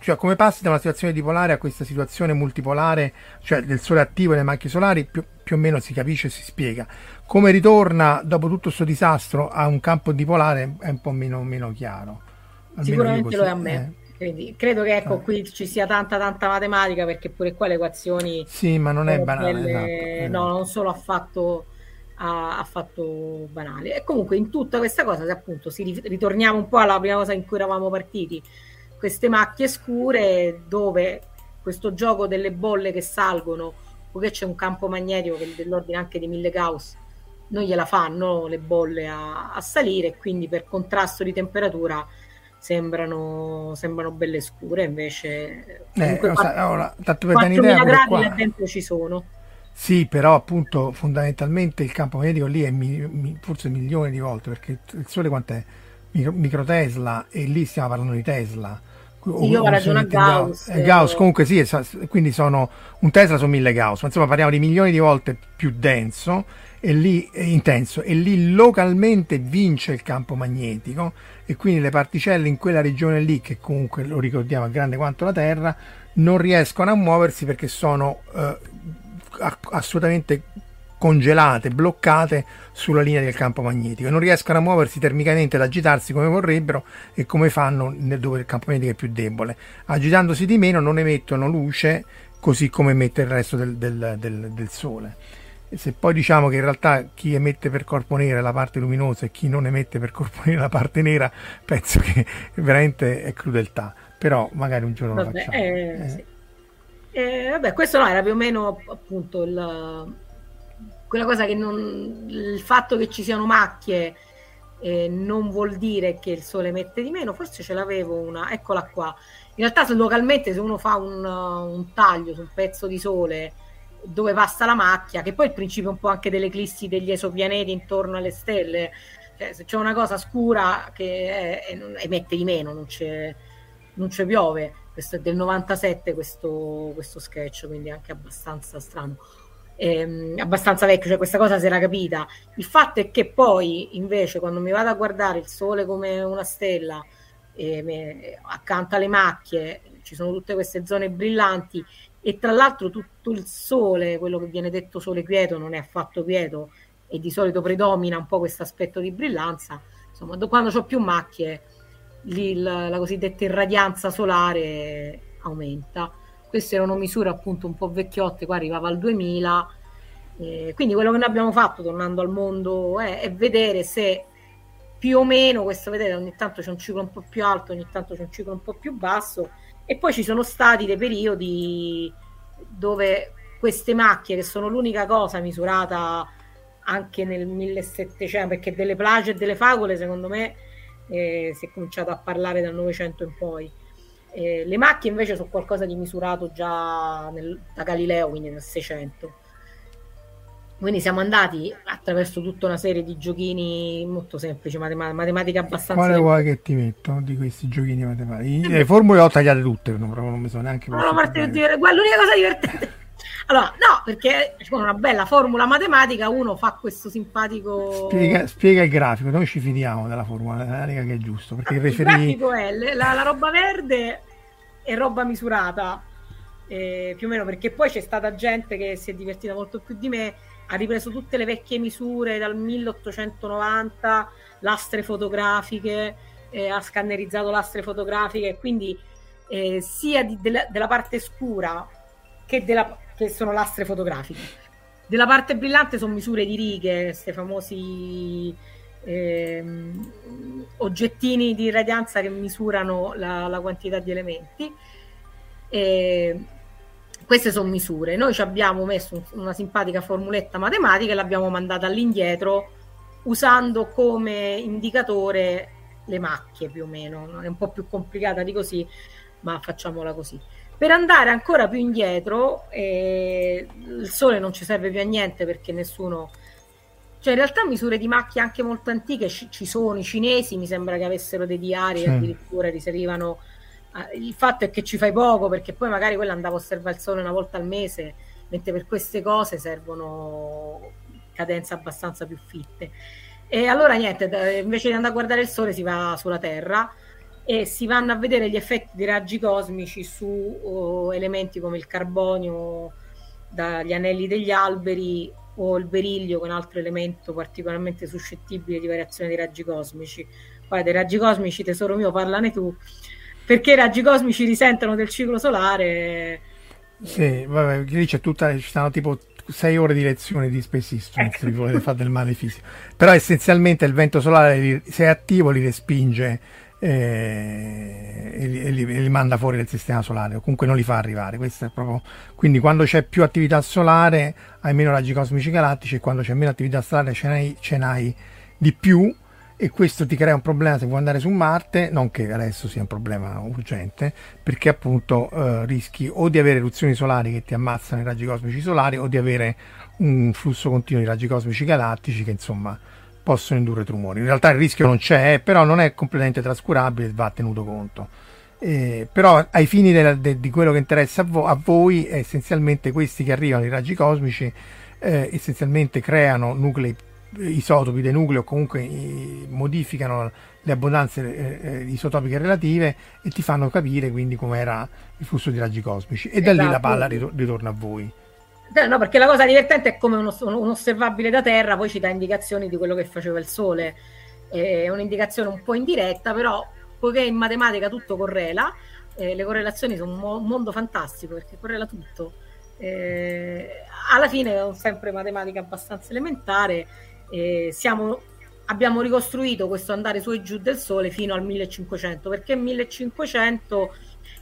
cioè come passi da una situazione dipolare a questa situazione multipolare, cioè del sole attivo e le macchie solari, più, più o meno si capisce e si spiega. Come ritorna dopo tutto questo disastro a un campo dipolare è un po' meno, meno chiaro. Almeno Sicuramente lo è a me. Eh. Quindi credo che ecco, eh. qui ci sia tanta tanta matematica perché pure qua le equazioni sì ma non è banale delle... esatto. Eh. no non solo affatto ha, ha, fatto banale. E comunque in tutta questa cosa, se appunto si ritorniamo un po' alla prima cosa in cui eravamo partiti, queste macchie scure dove questo gioco delle bolle che salgono, poiché c'è un campo magnetico che dell'ordine anche di 1000 Gauss, non gliela fanno le bolle a, a salire, quindi per contrasto di temperatura sembrano, sembrano belle scure, invece eh, 4, ora, tanto per 4.000 gradi là dentro ci sono. Sì, però appunto fondamentalmente il campo magnetico lì è mi, mi, forse milioni di volte perché il Sole quant'è? Micro, microtesla e lì stiamo parlando di Tesla. Io ho ragione a Gauss. Gauss, Gauss comunque sì, quindi sono un Tesla sono mille Gauss, ma insomma parliamo di milioni di volte più denso e lì è intenso e lì localmente vince il campo magnetico e quindi le particelle in quella regione lì che comunque lo ricordiamo è grande quanto la Terra non riescono a muoversi perché sono eh, assolutamente congelate, bloccate sulla linea del campo magnetico non riescono a muoversi termicamente ad agitarsi come vorrebbero e come fanno dove il campo magnetico è più debole. Agitandosi di meno non emettono luce così come emette il resto del, del, del, del Sole. Se poi diciamo che in realtà chi emette per corpo nero è la parte luminosa e chi non emette per corpo nero è la parte nera, penso che veramente è crudeltà. Però magari un giorno vabbè, lo facciamo. Eh, eh. Sì. Eh, vabbè, questo no, era più o meno appunto il, quella cosa che non, il fatto che ci siano macchie eh, non vuol dire che il sole emette di meno, forse ce l'avevo una, eccola qua. In realtà localmente se uno fa un, un taglio su un pezzo di sole dove passa la macchia, che poi è il principio un po' anche dell'eclissi degli esopianeti intorno alle stelle, cioè, se c'è una cosa scura che è, emette di meno, non c'è, non c'è piove. Questo è del 97 questo, questo sketch, quindi anche abbastanza strano. Ehm, abbastanza vecchio, cioè questa cosa si era capita. Il fatto è che poi invece quando mi vado a guardare il sole come una stella, eh, me, accanto alle macchie ci sono tutte queste zone brillanti e tra l'altro tutto il sole, quello che viene detto sole quieto, non è affatto quieto e di solito predomina un po' questo aspetto di brillanza. Insomma, quando ho più macchie, lì la, la cosiddetta irradianza solare aumenta. Queste erano misure appunto un po' vecchiotte, qua arrivava al 2000. Eh, quindi quello che noi abbiamo fatto tornando al mondo è, è, vedere se più o meno, questo vedete, ogni tanto c'è un ciclo un po' più alto, ogni tanto c'è un ciclo un po' più basso e poi ci sono stati dei periodi dove queste macchie, che sono l'unica cosa misurata anche nel 1700, perché delle plage e delle favole, secondo me, eh, si è cominciato a parlare dal Novecento in poi. Eh, le macchie invece sono qualcosa di misurato già nel, da Galileo, quindi nel 600 quindi siamo andati attraverso tutta una serie di giochini molto semplici, matem- matematica abbastanza. Quale vuoi che ti metto di questi giochini matematici? Le formule ho tagliate tutte, non, non mi sono neanche. No, parte diver- l'unica cosa divertente. Allora, no, perché con una bella formula matematica uno fa questo simpatico. Spiega, spiega il grafico, noi ci fidiamo della formula matematica che è giusto. Perché il, referi... grafico è la, la roba verde è roba misurata. Eh, più o meno perché poi c'è stata gente che si è divertita molto più di me ha ripreso tutte le vecchie misure dal 1890, lastre fotografiche, eh, ha scannerizzato lastre fotografiche, quindi eh, sia di, della, della, parte scura che, della, che sono lastre fotografiche. Della parte brillante sono misure di righe, questi famosi eh, oggettini di radianza che misurano la, la quantità di elementi. Eh, queste sono misure. Noi ci abbiamo messo una simpatica formuletta matematica e l'abbiamo mandata all'indietro usando come indicatore le macchie più o meno. È un po' più complicata di così, ma facciamola così. Per andare ancora più indietro, eh, il sole non ci serve più a niente perché nessuno. Cioè, in realtà misure di macchie anche molto antiche ci, ci sono. I cinesi mi sembra che avessero dei diari, sì. addirittura risalivano il fatto è che ci fai poco perché poi magari quella andava a osservare il sole una volta al mese, mentre per queste cose servono cadenze abbastanza più fitte. E allora niente, invece di andare a guardare il sole si va sulla Terra e si vanno a vedere gli effetti di raggi cosmici su oh, elementi come il carbonio dagli anelli degli alberi o il beriglio che è un altro elemento particolarmente suscettibile di variazione dei raggi cosmici. Poi dei raggi cosmici, tesoro mio, parlane tu perché i raggi cosmici risentono del ciclo solare. Sì, vabbè, lì c'è tutta, ci stanno tipo sei ore di lezione di Space History ecco. se vi volete fare del male fisico. Però essenzialmente il vento solare, se è attivo, li respinge eh, e, li, e, li, e, li, manda fuori dal sistema solare, o comunque non li fa arrivare. Proprio... Quindi quando c'è più attività solare hai meno raggi cosmici galattici e quando c'è meno attività solare ce n'hai, ce n'hai di più e questo ti crea un problema se vuoi andare su Marte, non che adesso sia un problema urgente, perché appunto eh, rischi o di avere eruzioni solari che ti ammazzano i raggi cosmici solari o di avere un flusso continuo di raggi cosmici galattici che insomma possono indurre tumori. In realtà il rischio non c'è, però non è completamente trascurabile, va tenuto conto. Eh, però ai fini de, de, di quello che interessa a, vo- a, voi, essenzialmente questi che arrivano, i raggi cosmici, eh, essenzialmente creano nuclei isotopi del nucleo comunque eh, modificano le abbondanze eh, eh, isotopiche relative e ti fanno capire quindi com'era il flusso di raggi cosmici e da lì la esatto. palla ritor- ritorna a voi No, perché la cosa divertente è come uno, un osservabile da terra, poi ci dà indicazioni di quello che faceva il Sole. È un'indicazione un po' indiretta, però poiché in matematica tutto correla, eh, le correlazioni sono un, mo- un, mondo fantastico perché correla tutto. Eh, alla fine è sempre matematica abbastanza elementare. Eh, siamo, abbiamo ricostruito questo andare su e giù del Sole fino al 1500 perché 1500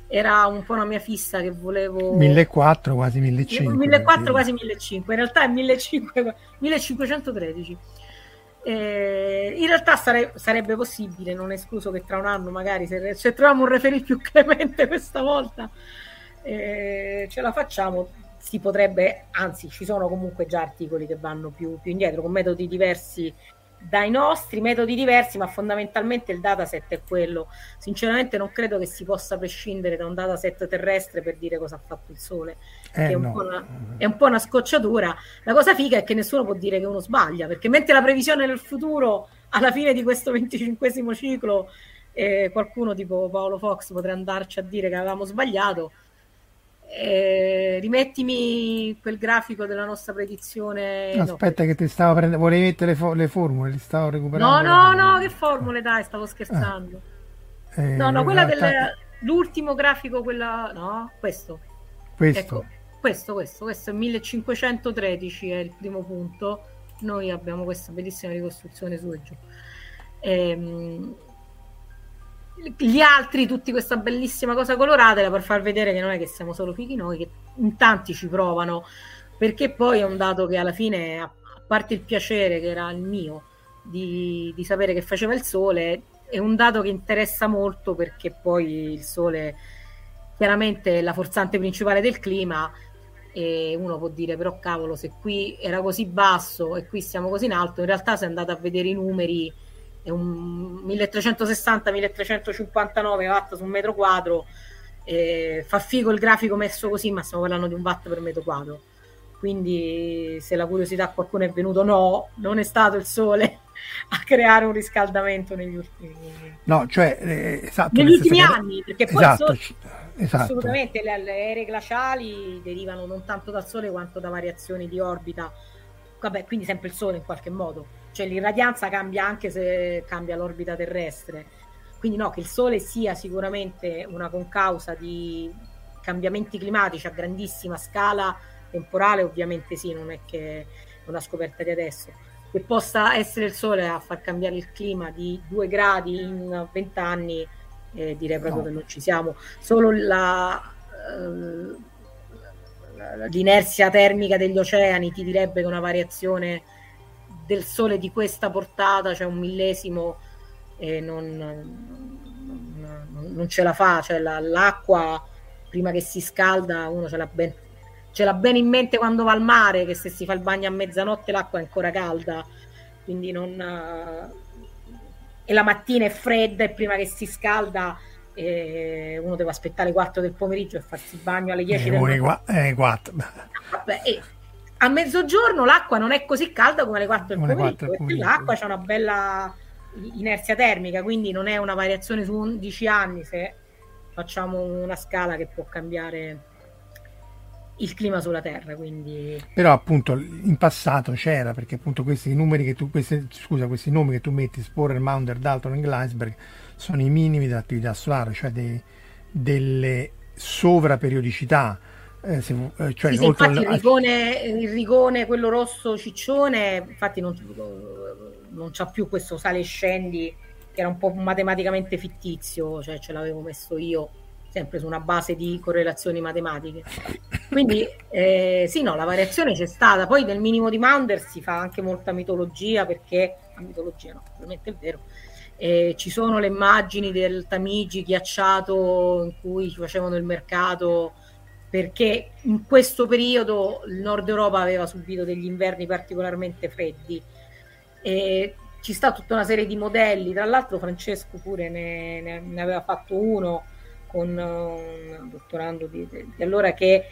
era un po' una mia fissa che volevo 1400 quasi 1500 1400 quasi 1500 in realtà è 1500, 1513 eh, in realtà sare- sarebbe possibile non è escluso che tra un anno magari se, se troviamo un referì più clemente questa volta eh, ce la facciamo si potrebbe anzi ci sono comunque già articoli che vanno più, più indietro con metodi diversi dai nostri metodi diversi, ma fondamentalmente il dataset è quello. Sinceramente non credo che si possa prescindere da un dataset terrestre per dire cosa ha fatto il Sole, eh, è, un no. una, è, un po una, scocciatura. La cosa figa è che nessuno può dire che uno sbaglia, perché mentre la previsione del futuro alla fine di questo 25 ciclo eh, qualcuno tipo Paolo Fox potrà andarci a dire che avevamo sbagliato, eh, rimettimi quel grafico della nostra predizione. Aspetta, no. che ti stavo prendendo. Volevi mettere le, fo- le formule, li stavo recuperando. No, no, no, che formule, dai, stavo scherzando. Ah. Eh, no, no, quella dell'ultimo grafico, quella. No, questo. Questo. Ecco, questo, questo, questo è 1513, è il primo punto. Noi abbiamo questa bellissima ricostruzione su e giù. Ehm, gli altri tutti questa bellissima cosa colorata per far vedere che non è che siamo solo fighi noi, che in tanti ci provano, perché poi è un dato che alla fine, a parte il piacere che era il mio di, di sapere che faceva il sole, è un dato che interessa molto perché poi il sole chiaramente è la forzante principale del clima e uno può dire però cavolo se qui era così basso e qui siamo così in alto, in realtà se andate a vedere i numeri è un 1360-1359 watt su un metro quadro. Eh, fa figo il grafico messo così, ma stiamo parlando di un watt per metro quadro. Quindi, se la curiosità a qualcuno è venuto, no, non è stato il sole a creare un riscaldamento negli ultimi, no, cioè, eh, esatto, negli ultimi anni. Perché poi esatto, sole, esatto. assolutamente le, le ere glaciali derivano non tanto dal sole quanto da variazioni di orbita. Vabbè, quindi sempre il sole in qualche modo cioè l'irradianza cambia anche se cambia l'orbita terrestre. Quindi no, che il Sole sia sicuramente una concausa di cambiamenti climatici a grandissima scala temporale, ovviamente sì, non è che è una scoperta di adesso. Che possa essere il Sole a far cambiare il clima di due gradi in vent'anni, eh, direi proprio no. che non ci siamo. Solo la, eh, l'inerzia termica degli oceani ti direbbe che una variazione del sole di questa portata, cioè un millesimo, e non, non, non ce la fa, cioè la, l'acqua prima che si scalda uno ce l'ha, ben, ce l'ha bene in mente quando va al mare, che se si fa il bagno a mezzanotte l'acqua è ancora calda, quindi non... E la mattina è fredda e prima che si scalda uno deve aspettare le 4 del pomeriggio e farsi il bagno alle 10 eh, del mattino. Eh, 4. Vabbè, eh, a mezzogiorno l'acqua non è così calda come alle 4 del pomeriggio, perché l'acqua c'è una bella inerzia termica, quindi non è una variazione su 11 anni se facciamo una scala che può cambiare il clima sulla Terra. Quindi... Però appunto in passato c'era, perché appunto questi numeri che tu, questi, scusa, questi nomi che tu metti, Sporer, Maunder, Dalton e Gleisberg, sono i minimi dell'attività solare, cioè dei, delle sovraperiodicità eh, se, eh, cioè, sì, sì, infatti al... il, rigone, il, rigone, quello rosso ciccione, infatti non, non c'ha più questo sale e scendi che era un po' matematicamente fittizio, cioè ce l'avevo messo io sempre su una base di correlazioni matematiche. Quindi eh, sì, no, la variazione c'è stata. Poi nel minimo di Maunder si fa anche molta mitologia perché, mitologia no, ovviamente è vero, eh, ci sono le immagini del Tamigi ghiacciato in cui facevano il mercato perché in questo periodo il nord Europa aveva subito degli inverni particolarmente freddi. E ci sta tutta una serie di modelli, tra l'altro Francesco pure ne, ne, ne aveva fatto uno con un dottorando di, di, allora che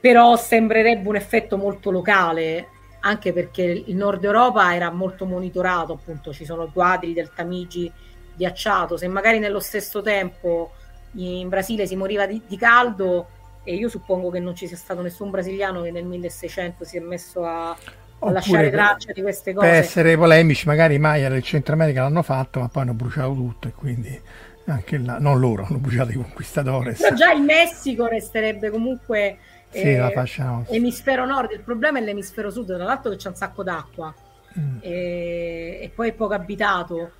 però sembrerebbe un effetto molto locale anche perché il nord Europa era molto monitorato appunto ci sono quadri del Tamigi ghiacciato se magari nello stesso tempo in Brasile si moriva di, di caldo e io suppongo che non ci sia stato nessun brasiliano che nel 1600 si è messo a, a lasciare per- traccia di queste Per cose. essere polemici, magari i Maya del Centro America l'hanno fatto, ma poi hanno bruciato tutto e quindi anche là, non loro, hanno bruciato i conquistadores. Però già il Messico resterebbe comunque Sì, eh, emisfero nord, il problema è l'emisfero sud, tra l'altro che c'è un sacco d'acqua Mm. e, e poi è poco abitato.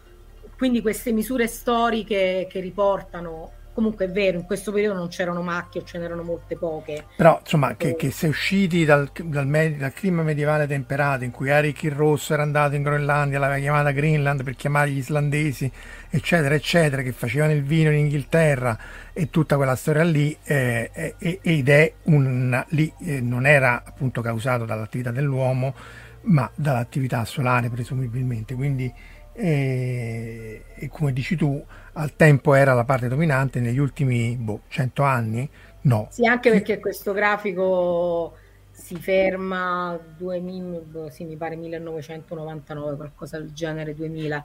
Quindi queste misure storiche che riportano, comunque è vero, in questo periodo non c'erano macchie o ce n'erano molte poche. Però insomma, che, che è usciti dal, dal me- dal clima medievale temperato in cui Eric il Rosso era andato in Groenlandia, l'aveva chiamata Greenland per chiamare gli islandesi, eccetera, eccetera, che facevano il vino in Inghilterra e tutta quella storia lì, eh, eh, ed è un, lì eh, non era appunto causato dall'attività dell'uomo, ma dall'attività solare presumibilmente. Quindi, eh, come dici tu, al tempo era la parte dominante, negli ultimi boh, 100 anni no. Sì, anche perché questo grafico si ferma 2000, sì, mi pare 1999, qualcosa del genere 2000.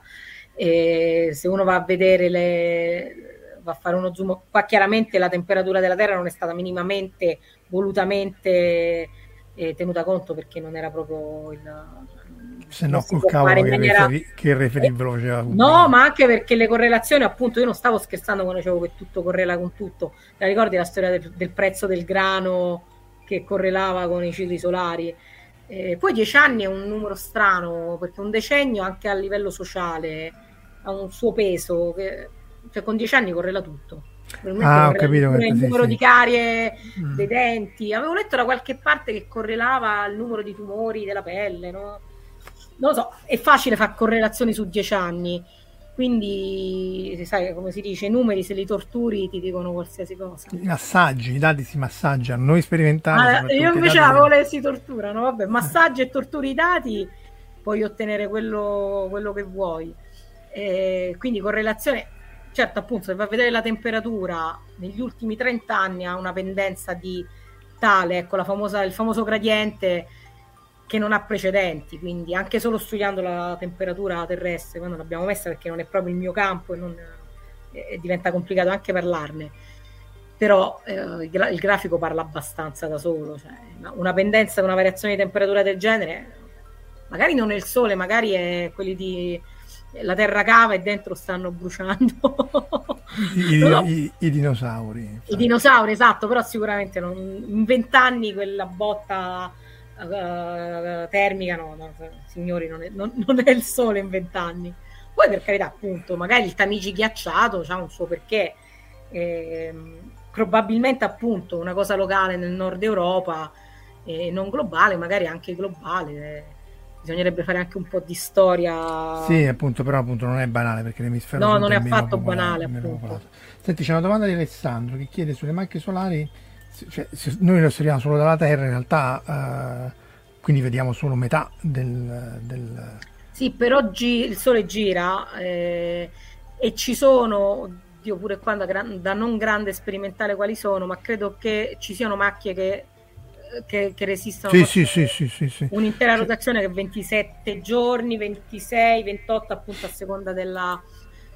E se uno va a vedere le va a fare uno zoom, qua chiaramente la temperatura della Terra non è stata minimamente volutamente eh, tenuta conto perché non era proprio il se no col cavolo che, maniera- referi- che lo faceva tutto. No, ma anche perché le correlazioni, appunto, io non stavo scherzando quando dicevo che tutto correla con tutto. La ricordi la storia del, del prezzo del grano che correlava con i cicli solari? Eh, poi dieci anni è un numero strano, perché un decennio anche a livello sociale ha un suo peso, che, cioè con dieci anni correla tutto. Ah, ho capito il numero sì. di carie Mm. dei denti. Avevo letto da qualche parte che correlava il numero di tumori della pelle, no? Non lo so, è facile fare correlazioni su dieci anni, quindi sai come si dice, i numeri se li torturi ti dicono qualsiasi cosa. I massaggi, i dati si massaggiano, noi sperimentali. Ah, io invece avevo le si torturano, vabbè, massaggi e torturi i dati, puoi ottenere quello, quello che vuoi. Eh, quindi correlazione, certo appunto se vai a vedere la temperatura negli ultimi 30 anni ha una pendenza di tale, ecco la famosa, il famoso gradiente che non ha precedenti, quindi anche solo studiando la temperatura terrestre, quando l'abbiamo messa perché non è proprio il mio campo e, non, e diventa complicato anche parlarne, però eh, il, gra- il grafico parla abbastanza da solo, cioè, una, pendenza, una variazione di temperatura del genere, magari non è il sole, magari è quelli di la terra cava e dentro stanno bruciando I, No, no. i- i dinosauri. i dinosauri, esatto, però sicuramente non- in vent'anni quella botta eh, termica, no, no, signori, non è, non- non è il sole in vent'anni. Poi per carità, appunto, magari il Tamigi ghiacciato ha un suo perché. ehm, probabilmente appunto una cosa locale nel nord Europa e non globale, magari anche globale. eh. Bisognerebbe fare anche un po' di storia. Sì, appunto, però appunto non è banale perché l'emisfero No, non è affatto popolato, banale, appunto. Senti, c'è una domanda di Alessandro che chiede sulle macchie solari, cioè, se noi le osserviamo solo dalla Terra, in realtà eh, quindi vediamo solo metà del, del- Sì, per oggi il sole gira eh, e ci sono, Dio pure qua da, gran- da non grande sperimentale quali sono, ma credo che ci siano macchie che, che, che sì, sì, sì, sì. un'intera rotazione che è 27 giorni, 26, 28 appunto a seconda della,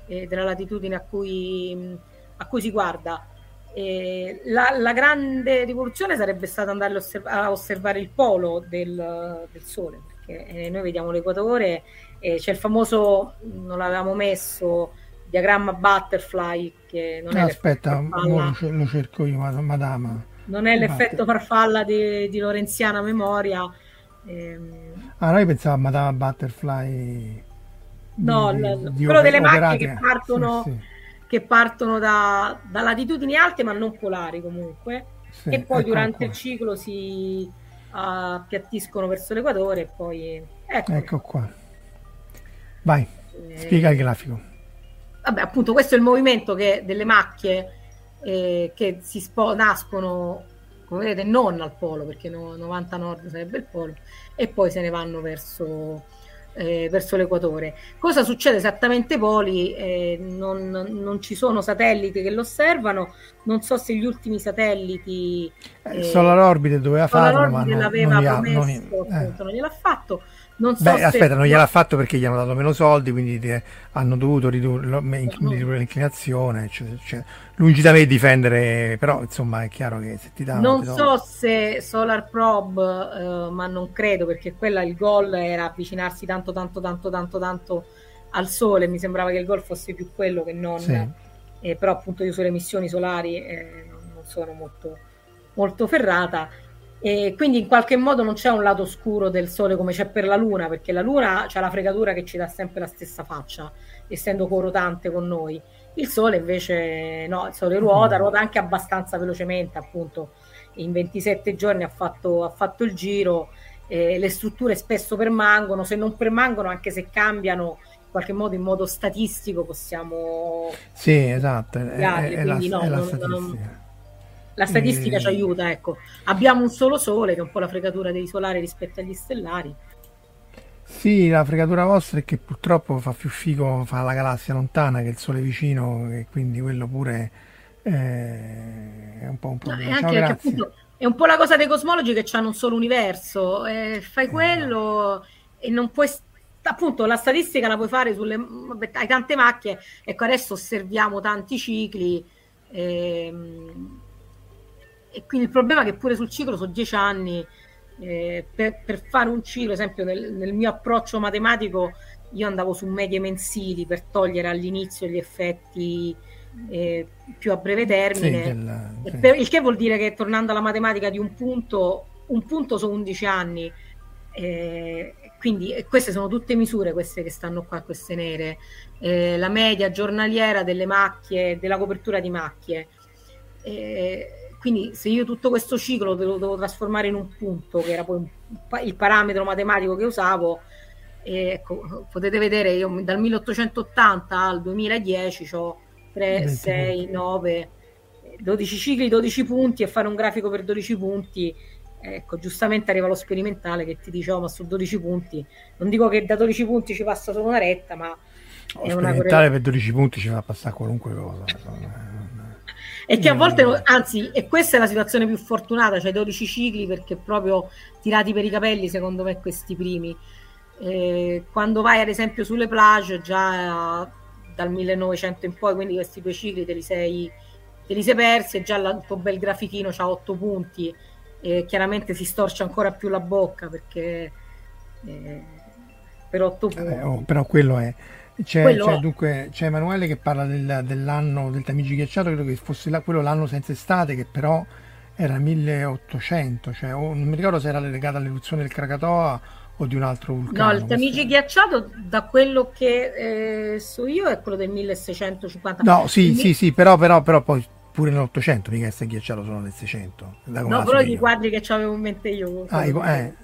eh, della latitudine a cui, a cui si guarda. Eh, la, la grande rivoluzione sarebbe stata andare a osserv- a osservare il polo del, del Sole, perché eh, noi vediamo l'equatore, e c'è il famoso, non l'avevamo messo, diagramma butterfly, che non è aspetta, lo, cer- lo cerco io, mad- madama. non è l'effetto farfalla di, di Lorenziana memoria. ehm, Ah, noi pensavamo a Madama Butterfly. No, di- l- di quello delle macchie che partono, Sì, sì, che partono da, da latitudini alte ma non polari comunque sì, e poi eccolo durante qua. il ciclo si appiattiscono verso l'equatore e poi ecco, Ecco qua. Vai, eh, spiega il grafico. vabbè appunto questo è il movimento che, delle macchie eh, che si spo- nascono come vedete non al polo perché no- 90 nord sarebbe il polo e poi se ne vanno verso eh, verso l'equatore. Cosa succede esattamente poli? Eh, non, non ci sono satelliti che lo osservano, non so se gli ultimi satelliti Eh, eh, Solar Orbite doveva farlo, ma non, l'aveva non li ha- promesso, non eh. appunto, non gliel'ha fatto. Non so Beh, se- aspetta, non gliel'ha fatto perché gli hanno dato meno soldi, quindi hanno dovuto ridurre, ridurre l'inclinazione. eccetera, eccetera. Lungi da me difendere, però insomma è chiaro che se ti danno... Non ti do- so se Solar Probe, eh, ma non credo perché quella il gol era avvicinarsi tanto, tanto, tanto, tanto, tanto al sole. Mi sembrava che il gol fosse più quello che non. Sì. eh, però appunto io sulle emissioni solari eh, non sono molto, molto ferrata. E quindi in qualche modo non c'è un lato scuro del sole come c'è per la luna, perché la luna ha la fregatura che ci dà sempre la stessa faccia, essendo corotante con noi. Il sole invece no, il sole ruota, ruota anche abbastanza velocemente, appunto in 27 giorni ha fatto, ha fatto il giro, eh, le strutture spesso permangono, se non permangono, anche se cambiano in qualche modo in modo statistico possiamo... Sì, esatto, è, è- è la, quindi no, è la non- statistica. La statistica Eh. ci aiuta, ecco. Abbiamo un solo sole, che è un po' la fregatura dei solari rispetto agli stellari. Sì, la fregatura vostra è che purtroppo fa più figo fa la galassia lontana che il sole vicino, e quindi quello pure eh, è un po' un No, problema. e Ciao, appunto è un po' la cosa dei cosmologi che hanno un solo universo, eh, fai quello e non puoi appunto la statistica la puoi fare sulle vabbè, hai tante macchie, ecco adesso osserviamo tanti cicli ehm, e quindi il problema è che pure sul ciclo sono dieci anni eh, per, per fare un ciclo, esempio nel, nel mio approccio matematico io andavo su medie mensili per togliere all'inizio gli effetti eh, più a breve Sì, termine del- e sì. per- il che vuol dire che tornando alla matematica di un punto, un punto sono 11 anni. eh, quindi e queste sono tutte misure queste che stanno qua, queste nere. Eh, la media giornaliera delle macchie, della copertura di macchie. Eh, quindi se io tutto questo ciclo lo devo trasformare in un punto, che era poi il parametro matematico che usavo, e ecco, potete vedere, io dal 1880 al 2010 ho 3, 20 6, punti. 9, 12 cicli, 12 punti e fare un grafico per 12 punti. Ecco, giustamente arriva lo sperimentale che ti dice, oh, ma su 12 punti, non dico che da 12 punti ci passa solo una retta, ma Oh, è una sperimentale per 12 punti ci fa passare qualunque cosa. insomma. E che a Mm. volte, anzi, e questa è la situazione più fortunata, cioè 12 cicli perché proprio tirati per i capelli, secondo me, questi primi. Eh, quando vai ad esempio sulle plage, già eh, dal 1900 in poi, quindi questi due cicli te li sei, te li sei persi e già la- il tuo bel grafichino ha 8 punti e chiaramente si storce ancora più la bocca perché eh, per 8 punti. Eh, oh, però quello è. C'è, Quello c'è dunque, c'è Emanuele che parla del- dell'anno del Tamigi ghiacciato, credo che fosse la- quello l'anno senza estate, che però era 1800, cioè, o non mi ricordo se era legato all'eruzione del Krakatoa o di un altro vulcano. No, il Tamigi ghiacciato, da quello che eh, so io, è quello del 1650. No, sì, Il- sì, sì, però, però, però poi pure nell'Ottocento mica è ghiacciato solo nel 600. da come No, però i quadri che avevo in mente io. Ah, i- eh,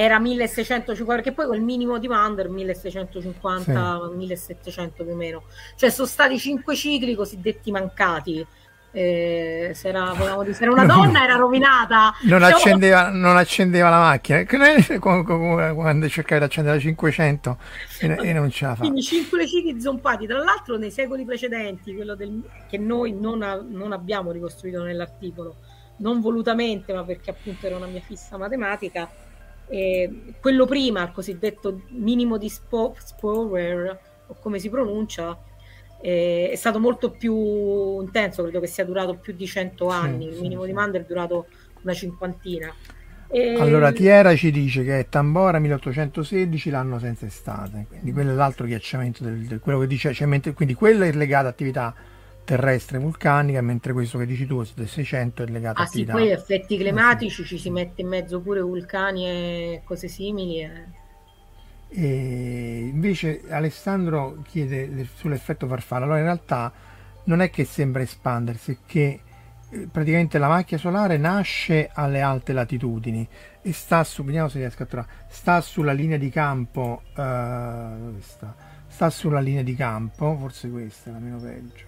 Era 1650, perché poi quel minimo di Wander 1650, 1700 più o meno. Cioè sono stati cinque cicli cosiddetti mancati. Eh, se, era, dire, se era una donna era rovinata. non, Cioè, accendeva, non accendeva la macchina quando cercavi di accendere la 500 e, e non ce la fa. Quindi cinque cicli zompati, tra l'altro nei secoli precedenti, quello del, che noi non, a- non abbiamo ricostruito nell'articolo, non volutamente, ma perché appunto era una mia fissa matematica, eh, quello prima, il cosiddetto minimo di Spo- Sporer, o come si pronuncia, eh, è stato molto più intenso, credo che sia durato più di 100 anni, il sì, minimo sì. di Mander è durato una cinquantina. E- Allora, Tiera ci dice che è Tambora 1816, l'anno senza estate, quindi quello è l'altro ghiacciamento del, del- quello che dice, cioè, mentre- quindi quello è legato a attività terrestre vulcanica, mentre questo che dici tu del 600 è legato a Ah sì, attività poi effetti Eh, climatici ci si mette in mezzo pure vulcani e cose simili. eh. E invece Alessandro chiede le- sull'effetto farfalla. Allora, in realtà non è che sembra espandersi, è che eh, praticamente la macchia solare nasce alle alte latitudini e sta su, vediamo se riesco a trovare, sta sulla linea di campo, eh, dove sta? Sta sulla linea di campo, forse questa è la meno peggio.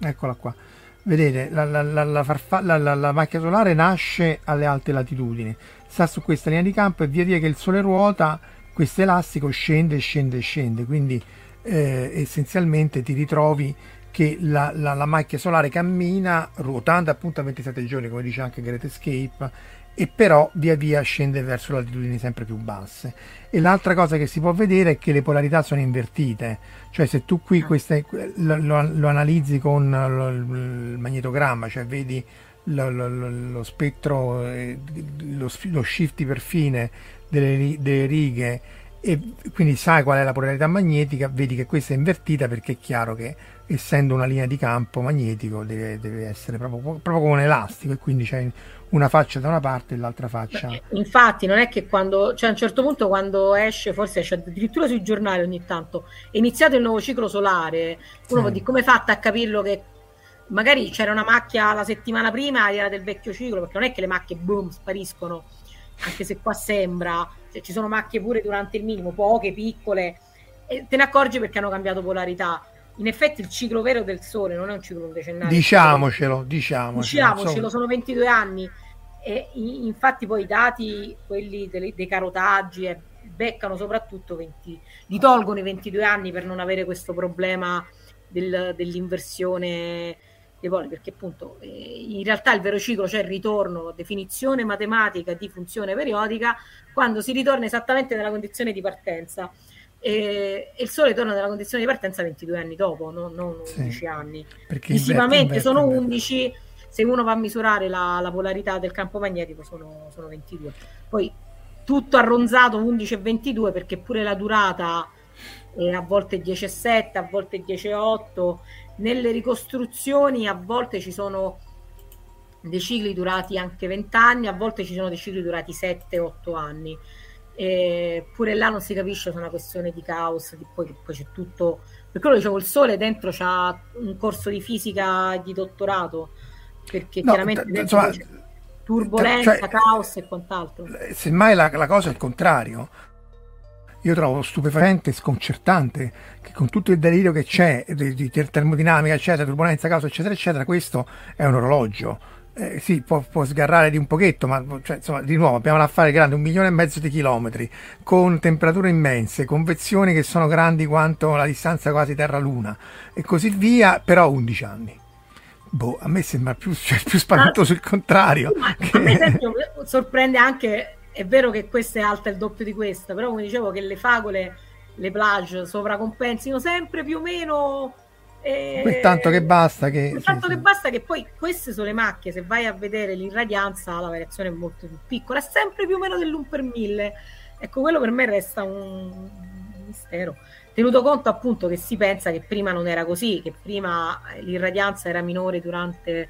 Eccola qua. Vedete, la, la- la- farfa- la- macchia solare nasce alle alte latitudini, sta su questa linea di campo e via via che il Sole ruota, questo elastico scende, scende, scende. Quindi eh, essenzialmente ti ritrovi che la macchia solare cammina ruotando appunto a 27 giorni, come dice anche Great Escape, e però via via scende verso latitudini sempre più basse. E l'altra cosa che si può vedere è che le polarità sono invertite, cioè se tu qui queste, lo, lo, lo, analizzi con lo, il magnetogramma, cioè vedi lo, spettro, eh, lo, shift per fine delle, delle righe e quindi sai qual è la polarità magnetica, vedi che questa è invertita perché è chiaro che essendo una linea di campo magnetico deve, deve essere proprio, proprio, come un elastico e quindi c'è una faccia da una parte e l'altra faccia. Beh, infatti non è che quando, cioè a un certo punto quando esce, forse esce addirittura sui giornali ogni tanto, è iniziato il nuovo ciclo solare, uno può dire come fatta a capirlo che magari c'era una macchia la settimana prima era del vecchio ciclo, perché non è che le macchie boom spariscono, anche se qua sembra, cioè, ci sono macchie pure durante il minimo, poche, piccole, e te ne accorgi perché hanno cambiato polarità. In effetti il ciclo vero del Sole non è un ciclo decennale. Diciamocelo, diciamocelo. Diciamocelo, sono 22 anni. E infatti poi i dati, quelli dei, dei carotaggi, eh, beccano soprattutto 20, li tolgono i 22 anni per non avere questo problema del, dell'inversione dei poli, perché appunto eh, in realtà il vero ciclo c'è il ritorno, definizione matematica di funzione periodica, quando si ritorna esattamente nella condizione di partenza. E, il Sole torna nella condizione di partenza 22 anni dopo, non, non 11 sì, anni. Visivamente sono 11, se uno va a misurare la, la polarità del campo magnetico sono, sono 22. Poi tutto arronzato 11 e 22 perché pure la durata è a volte 10,7, a volte 10,8 nelle ricostruzioni a volte ci sono dei cicli durati anche 20 anni, a volte ci sono dei cicli durati 7-8 anni. E pure là non si capisce se è una questione di caos, di poi, poi c'è tutto. Per quello dicevo, il sole dentro c'ha un corso di fisica di dottorato, perché no, chiaramente d- insomma, turbolenza, cioè, caos e quant'altro. Semmai la, la cosa è il contrario io trovo stupefacente e sconcertante che con tutto il delirio che c'è di, di termodinamica, eccetera, turbolenza, causa, eccetera, eccetera, questo è un orologio. Eh, sì, può, può, sgarrare di un pochetto, ma cioè, insomma, di nuovo abbiamo un affare grande, un milione e mezzo di chilometri, con temperature immense, convezioni che sono grandi quanto la distanza quasi Terra-Luna e così via, però 11 anni. Boh, a me sembra più, cioè, più spaventoso il contrario. Ma, che... Me esempio, sorprende anche è vero che questa è alta il doppio di questa, però come dicevo che le fagole, le plage sovracompensino sempre più o meno... Eh, tanto che basta che... Tanto sì, che basta che poi queste sono le macchie, se vai a vedere l'irradianza la variazione è molto più piccola, sempre più o meno dell'1 per 1000. Ecco, quello per me resta un mistero. Tenuto conto appunto che si pensa che prima non era così, che prima l'irradianza era minore durante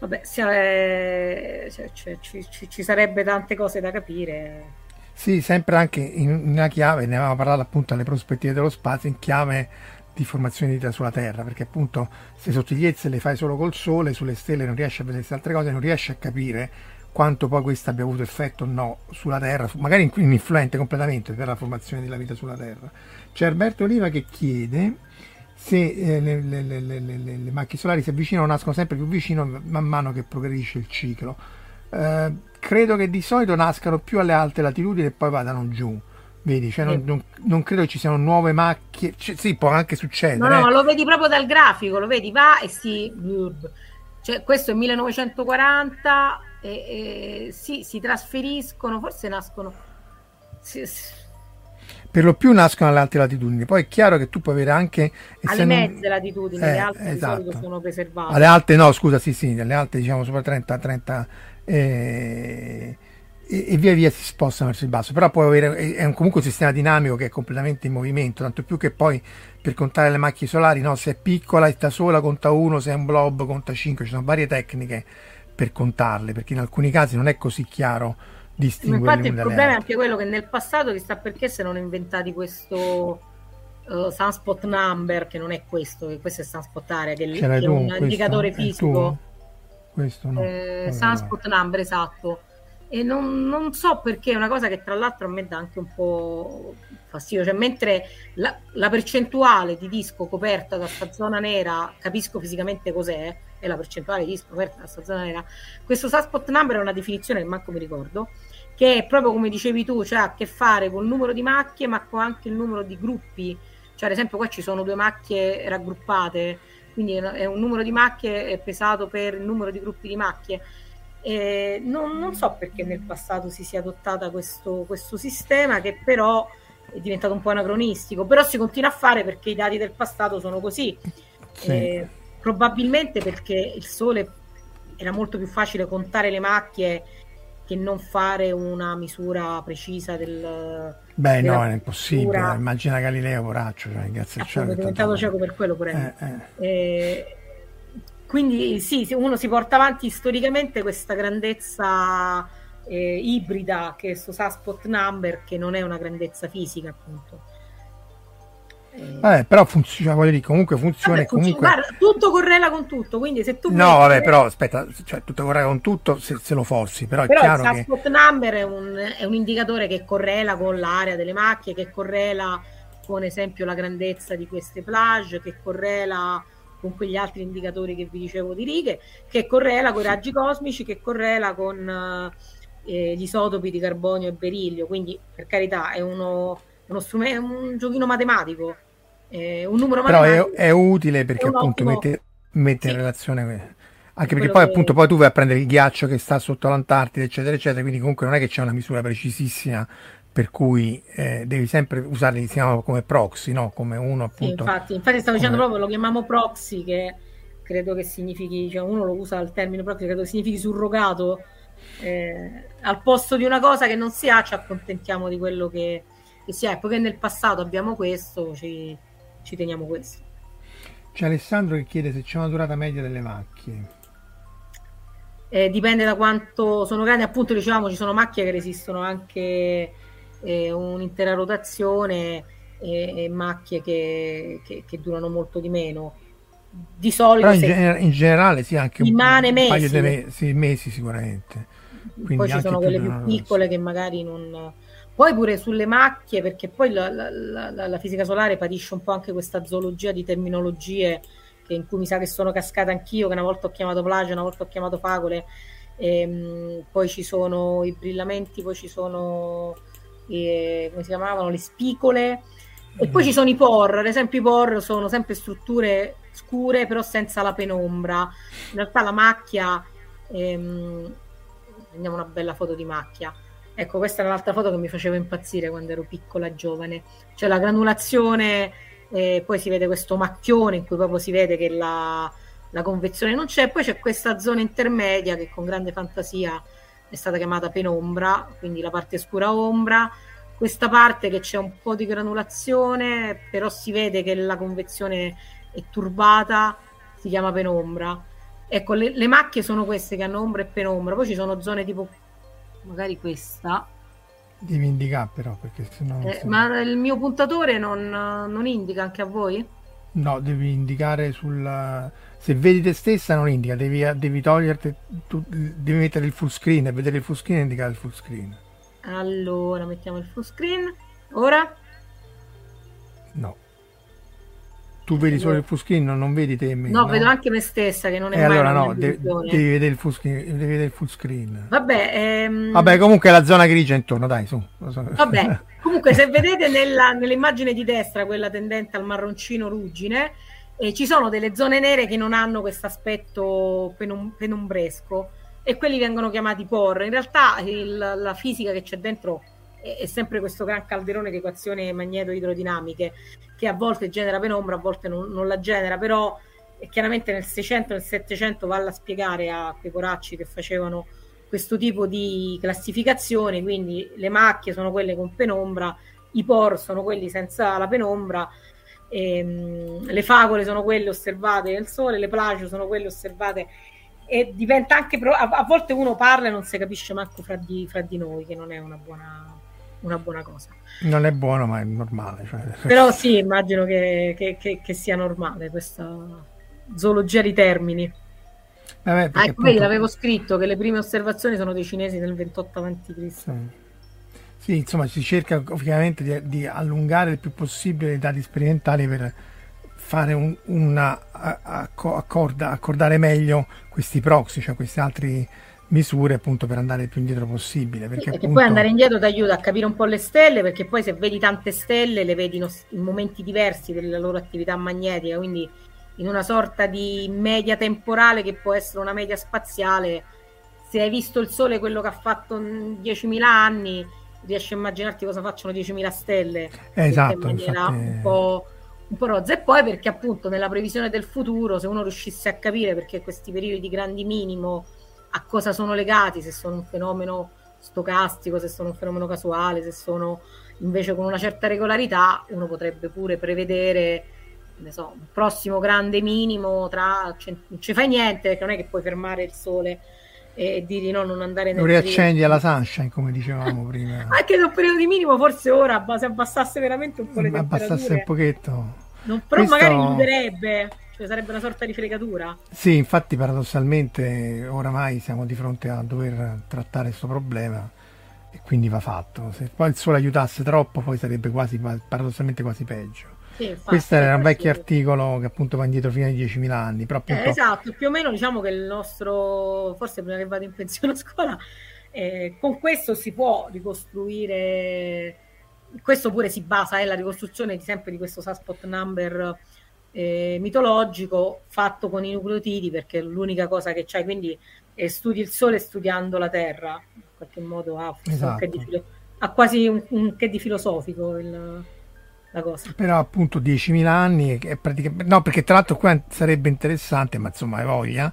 Vabbè, cioè, cioè, ci, ci, ci, sarebbe tante cose da capire. Sì, sempre anche in una chiave, ne avevamo parlato appunto alle prospettive dello spazio, in chiave di formazione di vita sulla Terra, perché appunto se sottigliezze le fai solo col Sole, sulle stelle non riesci a vedere queste altre cose, non riesci a capire quanto poi questo abbia avuto effetto o no sulla Terra, magari influente completamente per la formazione della vita sulla Terra. C'è Alberto Oliva che chiede se eh, le, le, le, le, macchie solari si avvicinano nascono sempre più vicino man mano che progredisce il ciclo. Eh, credo che di solito nascano più alle alte latitudini e poi vadano giù. Vedi, cioè non, non, non, credo ci siano nuove macchie. Cioè, sì, può anche succedere. No, no, ma lo vedi proprio dal grafico, lo vedi, va e si. Cioè, questo è 1940 e, e sì, si trasferiscono, forse nascono. Si, per lo più nascono alle alte latitudini. Poi è chiaro che tu puoi avere anche alle mezze latitudini, eh, le alte esatto. sono preservate. Alle alte no, scusa, sì, sì, alle alte diciamo sopra 30, 30 eh, e, e, via via si spostano verso il basso. Però puoi avere è un, comunque un sistema dinamico che è completamente in movimento, tanto più che poi per contare le macchie solari, no, se è piccola e sta sola conta 1, se è un blob conta 5, ci sono varie tecniche per contarle, perché in alcuni casi non è così chiaro distinguere infatti il problema altre. è anche quello che nel passato chissà perché si erano inventati questo uh, sunspot number che non è questo che questo è sunspot area che, che è un indicatore fisico. Questo no. Eh, sunspot number esatto e non, non, so perché è una cosa che tra l'altro a me dà anche un po' fastidio cioè mentre la, la percentuale di disco coperta da sta zona nera capisco fisicamente cos'è è la percentuale di disco coperta da sta zona nera questo sunspot number è una definizione che manco mi ricordo che è proprio come dicevi tu, cioè ha a che fare con il numero di macchie, ma con anche il numero di gruppi. Cioè, ad esempio, qua ci sono due macchie raggruppate, quindi è un numero di macchie pesato per il numero di gruppi di macchie. E non, non so perché nel passato si sia adottata questo, questo sistema che però è diventato un po' anacronistico, però si continua a fare perché i dati del passato sono così. Sì. Eh, probabilmente perché il sole era molto più facile contare le macchie che non fare una misura precisa del... Beh, no, è impossibile. Immagina Galileo, poraccio, cioè, grazie al cielo. È diventato cieco per quello pure. Eh, eh. Quindi sì, uno si porta avanti storicamente questa grandezza eh, ibrida che è questo Sunspot Number, che non è una grandezza fisica, appunto. Eh, Vabbè, però funziona, voglio dire, comunque funziona vabbè, e comunque... funziona- guarda, tutto correla con tutto, quindi se tu No, metti- vabbè, però aspetta, cioè, tutto corre con tutto se, se lo forzi, però è Però il chiaro che... Sunspot Number è un, è un indicatore che correla con l'area delle macchie, che correla con esempio la grandezza di queste plage, che correla con quegli altri indicatori che vi dicevo di righe, che correla con i raggi cosmici, che correla con eh, gli isotopi di carbonio e berilio. Quindi, per carità, è uno, uno strumento, un giochino matematico, è un numero Però è, matematico. è utile perché È un appunto ottimo- mette, mette in Sì. relazione... que- Anche perché poi che- appunto poi tu vai a prendere il ghiaccio che sta sotto l'Antartide, eccetera, eccetera, quindi comunque non è che c'è una misura precisissima per cui eh, devi sempre usare, si chiama come proxy, no? Come uno Sì, appunto... infatti, infatti stavo dicendo come- proprio, lo chiamiamo proxy, che credo che significhi, cioè uno lo usa il termine proxy, credo che significhi surrogato. Eh, al posto di una cosa che non si ha, ci accontentiamo di quello che, che si ha. E poiché nel passato abbiamo questo, ci, ci teniamo questo. C'è Alessandro che chiede se c'è una durata media delle macchie. Eh, dipende da quanto sono grandi, appunto dicevamo ci sono macchie che resistono anche eh, un'intera rotazione e, e macchie che, che- che durano molto di meno. Di solito in, gener- in generale sì, anche Rimane un paio mesi. di me- sì, mesi sicuramente. Quindi poi ci sono quelle più piccole che magari non poi pure sulle macchie perché poi la, la- la- la- la fisica solare patisce un po' anche questa zoologia di terminologie che- in cui mi sa che sono cascata anch'io che una volta ho chiamato plagio una volta ho chiamato fagole ehm, poi ci sono i brillamenti poi ci sono eh, come si chiamavano le spicole e poi ci sono i por, ad esempio i por sono sempre strutture scure però senza la penombra. In realtà la macchia, ehm, prendiamo una bella foto di macchia. Ecco, questa è un'altra foto che mi faceva impazzire quando ero piccola giovane. Cioè la granulazione, eh, poi si vede questo macchione in cui proprio si vede che la, la convezione non c'è, poi c'è questa zona intermedia che con grande fantasia è stata chiamata penombra, quindi la parte scura ombra, questa parte che c'è un po' di granulazione, però si vede che la convezione è turbata, si chiama penombra. Ecco, le, le macchie sono queste che hanno ombra e penombra, poi ci sono zone tipo magari questa, Devi indicare però perché sennò... eh, ma il mio puntatore non, non indica anche a voi? No, devi indicare sul... Se vedi te stessa non indica, devi, devi toglierti, tu- devi mettere il full screen e vedere il full screen e indicare il full screen. Allora, mettiamo il full screen. Ora? No. Tu vedi solo il full screen, non, non vedi te e me. No, vedo anche me stessa che non è E mai allora no, de- devi vedere il full screen. Devi vedere il full screen. Vabbè, ehm, Vabbè, comunque la zona grigia intorno, dai, su. Vabbè, comunque se vedete nella- nell'immagine di destra, quella tendente al marroncino ruggine, eh, ci sono delle zone nere che non hanno questo aspetto penum- penumbresco e quelli vengono chiamati por. In realtà il- la fisica che c'è dentro è, è sempre questo gran calderone di equazioni magneto-idrodinamiche che a volte genera penombra, a volte non, non la genera, però chiaramente nel 600 e nel 700 valla a spiegare a quei poracci che facevano questo tipo di classificazione, quindi le macchie sono quelle con penombra, i por sono quelli senza la penombra, ehm, le fagole sono quelle osservate nel sole, le plagio sono quelle osservate e diventa anche pro- a, a volte uno parla e non si capisce manco fra di, fra di noi, che non è una buona, una buona cosa. Non è buono, ma è normale. Cioè. Però sì, immagino che, che- che- che sia normale questa zoologia di termini. Vabbè, Ah, appunto- l'avevo scritto che le prime osservazioni sono dei cinesi nel 28 avanti Cristo. Sì. Sì, insomma, si cerca ovviamente di, di allungare il più possibile i dati sperimentali per fare un- una accorda- accordare meglio questi proxy, cioè queste altre misure appunto per andare il più indietro possibile. Perché Sì, appunto, poi andare indietro ti aiuta a capire un po' le stelle, perché poi se vedi tante stelle le vedi in, momenti diversi della loro attività magnetica, quindi in una sorta di media temporale che può essere una media spaziale, se hai visto il sole quello che ha fatto in 10.000 anni, riesci a immaginarti cosa facciano 10.000 stelle. Esatto, in maniera infatti- un po', un po' rozza. E poi perché appunto nella previsione del futuro, se uno riuscisse a capire perché questi periodi di grandi minimo a cosa sono legati, se sono un fenomeno stocastico, se sono un fenomeno casuale, se sono invece con una certa regolarità, uno potrebbe pure prevedere ne so, un prossimo grande minimo tra non ci fai niente perché non è che puoi fermare il sole e dirgli no non andare nel Lo riaccendi alla sunshine, come dicevamo prima. anche se un periodo di minimo forse ora se abbassasse veramente un po' le Abbassasse un pochetto. non- però Questo- magari chiuderebbe cioè sarebbe una sorta di fregatura Sì, infatti paradossalmente oramai siamo di fronte a dover trattare questo problema e quindi va fatto. Se poi il sole aiutasse troppo poi sarebbe quasi paradossalmente quasi peggio. Sì, Questo era un vecchio articolo che appunto va indietro fino ai 10.000 anni, però Eh, appunto esatto, più o meno diciamo che il nostro, forse prima che vado in pensione a scuola, eh, con questo si può ricostruire, questo pure si basa, è la ricostruzione di sempre di questo Sunspot number eh, mitologico fatto con i nucleotidi perché è l'unica cosa che c'hai, quindi eh, studi il Sole studiando la Terra, in qualche modo ha, un Esatto. che di filo- ha quasi un, un che di filosofico il- la cosa. però appunto 10.000 anni è praticamente no perché tra l'altro qua sarebbe interessante ma insomma hai voglia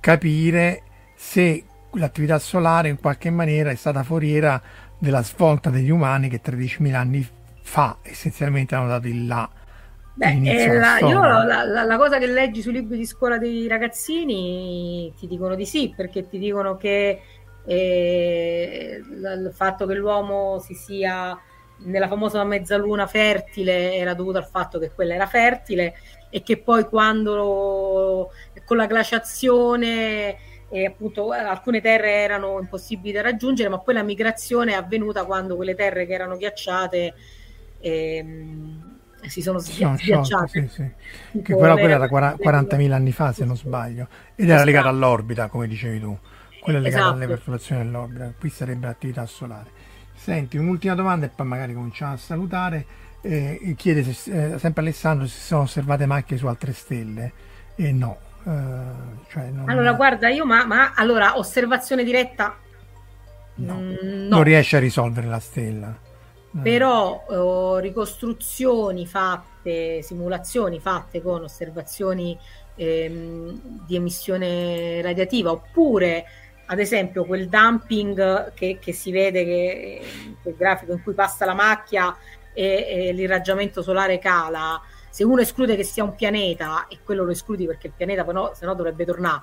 capire se l'attività solare in qualche maniera è stata foriera della svolta degli umani che 13.000 anni fa essenzialmente hanno dato il là Beh, eh, la, io la, la- la cosa che leggi sui libri di scuola dei ragazzini ti dicono di sì, perché ti dicono che eh, il fatto che l'uomo si sia nella famosa mezzaluna fertile era dovuto al fatto che quella era fertile e che poi quando con la glaciazione e appunto eh, alcune terre erano impossibili da raggiungere, ma poi la migrazione è avvenuta quando quelle terre che erano ghiacciate ehm, si sono schiacciate. sì, sì. Che le- quella era quara- le- 40.000 anni fa se non sbaglio ed era legata all'orbita come dicevi tu quella è legata Esatto. alle perturbazioni dell'orbita qui sarebbe l'attività solare senti un'ultima domanda e poi magari cominciamo a salutare Eh, chiede se, eh, sempre Alessandro se si sono osservate macchie su altre stelle e no eh, cioè non, Allora, guarda, io ma, ma allora osservazione diretta? No, mm, non no, riesce a risolvere la stella. Eh, però eh, ricostruzioni fatte, simulazioni fatte con osservazioni ehm, di emissione radiativa oppure ad esempio quel dumping che, che si vede che quel grafico in cui passa la macchia e, e l'irraggiamento solare cala. Se uno esclude che sia un pianeta e quello lo escludi perché il pianeta no, se no dovrebbe tornare.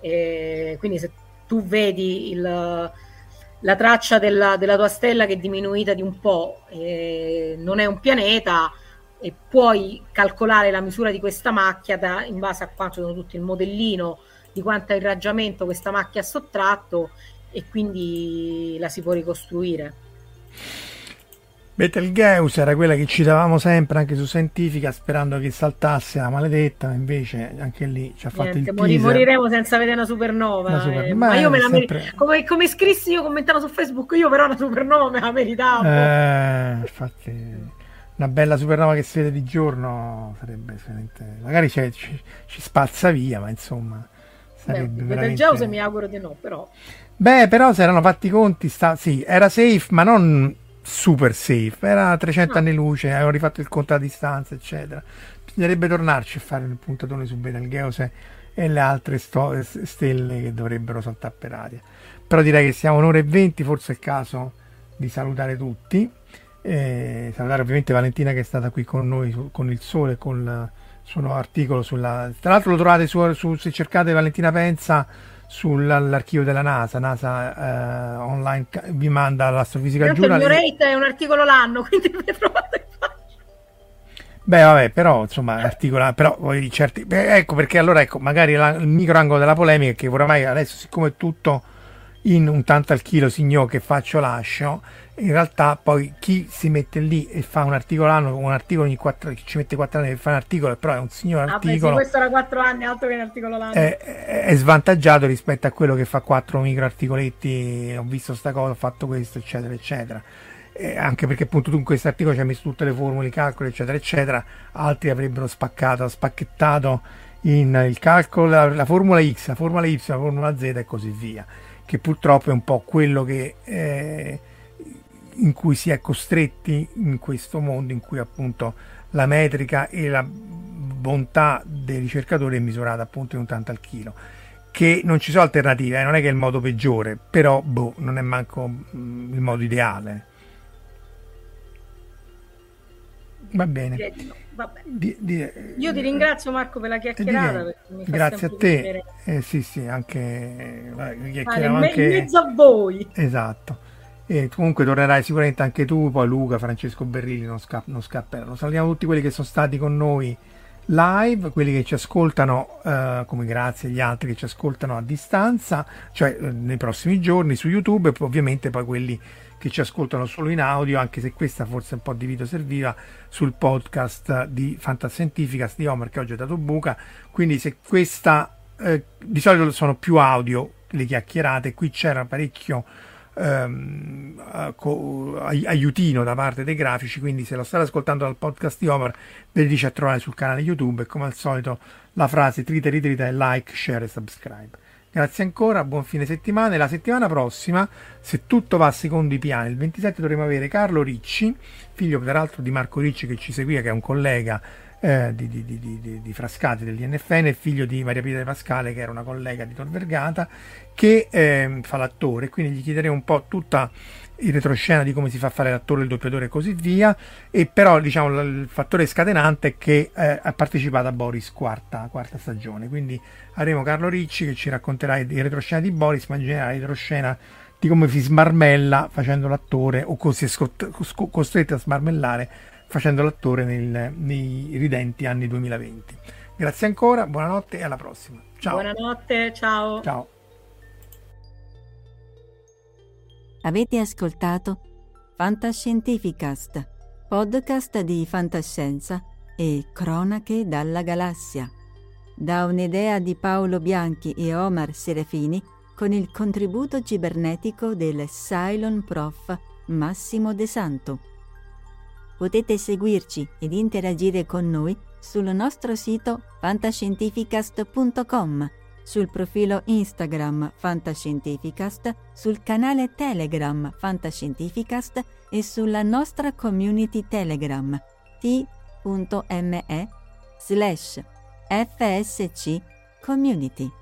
Eh, quindi se tu vedi il, la traccia della, della tua stella che è diminuita di un po', eh, non è un pianeta e puoi calcolare la misura di questa macchia da- in base a quanto sono tutto il modellino di quanto irraggiamento questa macchia ha sottratto e quindi la si può ricostruire. Betelgeuse era quella che citavamo sempre anche su Scientifica sperando che saltasse la maledetta ma invece anche lì ci ha fatto Niente, il mori- teaser moriremo senza vedere una supernova. Una super- eh, ma ma io me la sempre- come, come scrissi io commentavo su Facebook, io però una supernova me la meritavo. Eh, infatti, una bella supernova che si vede di giorno sarebbe veramente. Magari c'è- ci, ci spazza via, ma insomma, Beh, sarebbe Betelgeuse veramente. mi auguro di no, però. Beh, però se erano fatti i conti, sta... sì, era safe, ma non super safe. Era a 300 No. anni luce, avevano rifatto il conto a distanza, eccetera. Bisognerebbe tornarci a fare il puntatone su Betelgeuse e le altre sto- stelle che dovrebbero saltare per aria. Però direi che siamo un'ora e venti, forse è il caso di salutare tutti. Eh, salutare ovviamente Valentina che è stata qui con noi su- con il sole con il suo nuovo articolo sulla tra l'altro lo trovate su, su- se cercate Valentina Penza sull'archivio della NASA. NASA eh, online vi manda l'Astrofisica Tanto il mio rate è un articolo l'anno, quindi mi trovate beh vabbè però insomma articola però certi beh, ecco perché allora ecco magari la- il micro angolo della polemica è che oramai adesso siccome è tutto in un tanto al chilo signor che faccio lascio in realtà poi chi si mette lì e fa un articolo l'anno un articolo ogni quattro ci mette quattro anni per fare un articolo però è un signor Vabbè, sì, articolo questo era 4 anni, altro che un articolo l'anno. è, è- è svantaggiato rispetto a quello che fa quattro micro articoletti ho visto sta cosa ho fatto questo eccetera eccetera Eh, anche perché appunto tu in questo articolo ci hai messo tutte le formule i calcoli eccetera eccetera altri avrebbero spaccato spacchettato in il calcolo la, la formula x la formula y la formula z e così via che purtroppo è un po' quello che, eh, in cui si è costretti in questo mondo in cui appunto la metrica e la bontà dei ricercatori è misurata appunto in un tanto al chilo che non ci sono alternative, eh, non è che è il modo peggiore, però boh, non è manco mm, il modo ideale. Va bene. Di, di, Io ti ringrazio Marco per la chiacchierata. Grazie a te. Eh, sì, sì, anche, eh, anche... in mezzo a voi. Esatto. E comunque tornerai sicuramente anche tu, poi Luca, Francesco Berrilli non, sca- non scapperanno. Salutiamo tutti quelli che sono stati con noi live, quelli che ci ascoltano, eh, come grazie agli altri che ci ascoltano a distanza, cioè eh, nei prossimi giorni su YouTube e poi, ovviamente poi quelli che ci ascoltano solo in audio, anche se questa forse un po' di video serviva sul podcast di Fantascientificas di Homer che oggi è dato buca. Quindi se questa eh, di solito sono più audio le chiacchierate, qui c'era parecchio ehm, aiutino da parte dei grafici, quindi se lo state ascoltando dal podcast di Omar ve li a trovare sul canale YouTube e come al solito la frase trita ritrita è like, share e subscribe. Grazie ancora, buon fine settimana e la settimana prossima, se tutto va secondo i piani, il 27 dovremo avere Carlo Ricci, figlio peraltro di Marco Ricci che ci seguiva, che è un collega eh, di, di, di, di, Frascati dell'INFN, figlio di Maria Pietra Pascale che era una collega di Tor Vergata che eh, fa l'attore, quindi gli chiederei un po' tutta il retroscena di come si fa a fare l'attore, il doppiatore e così via, e però diciamo il fattore scatenante è che eh, ha partecipato a Boris quarta, quarta stagione, quindi avremo Carlo Ricci che ci racconterà il retroscena di Boris, ma in generale il retroscena di come si smarmella facendo l'attore o così è costretto a smarmellare facendo l'attore nel, nei ridenti anni 2020. Grazie ancora, buonanotte e alla prossima. Ciao. Buonanotte, ciao. Ciao. Avete ascoltato Fantascientificast, podcast di fantascienza e cronache dalla galassia, da un'idea di Paolo Bianchi e Omar Serafini con il contributo cibernetico del Cylon Prof Massimo De Santo. Potete seguirci ed interagire con noi sul nostro sito fantascientificast.com sul profilo Instagram Fantascientificast, sul canale Telegram Fantascientificast e sulla nostra community Telegram t.me slash fsc community.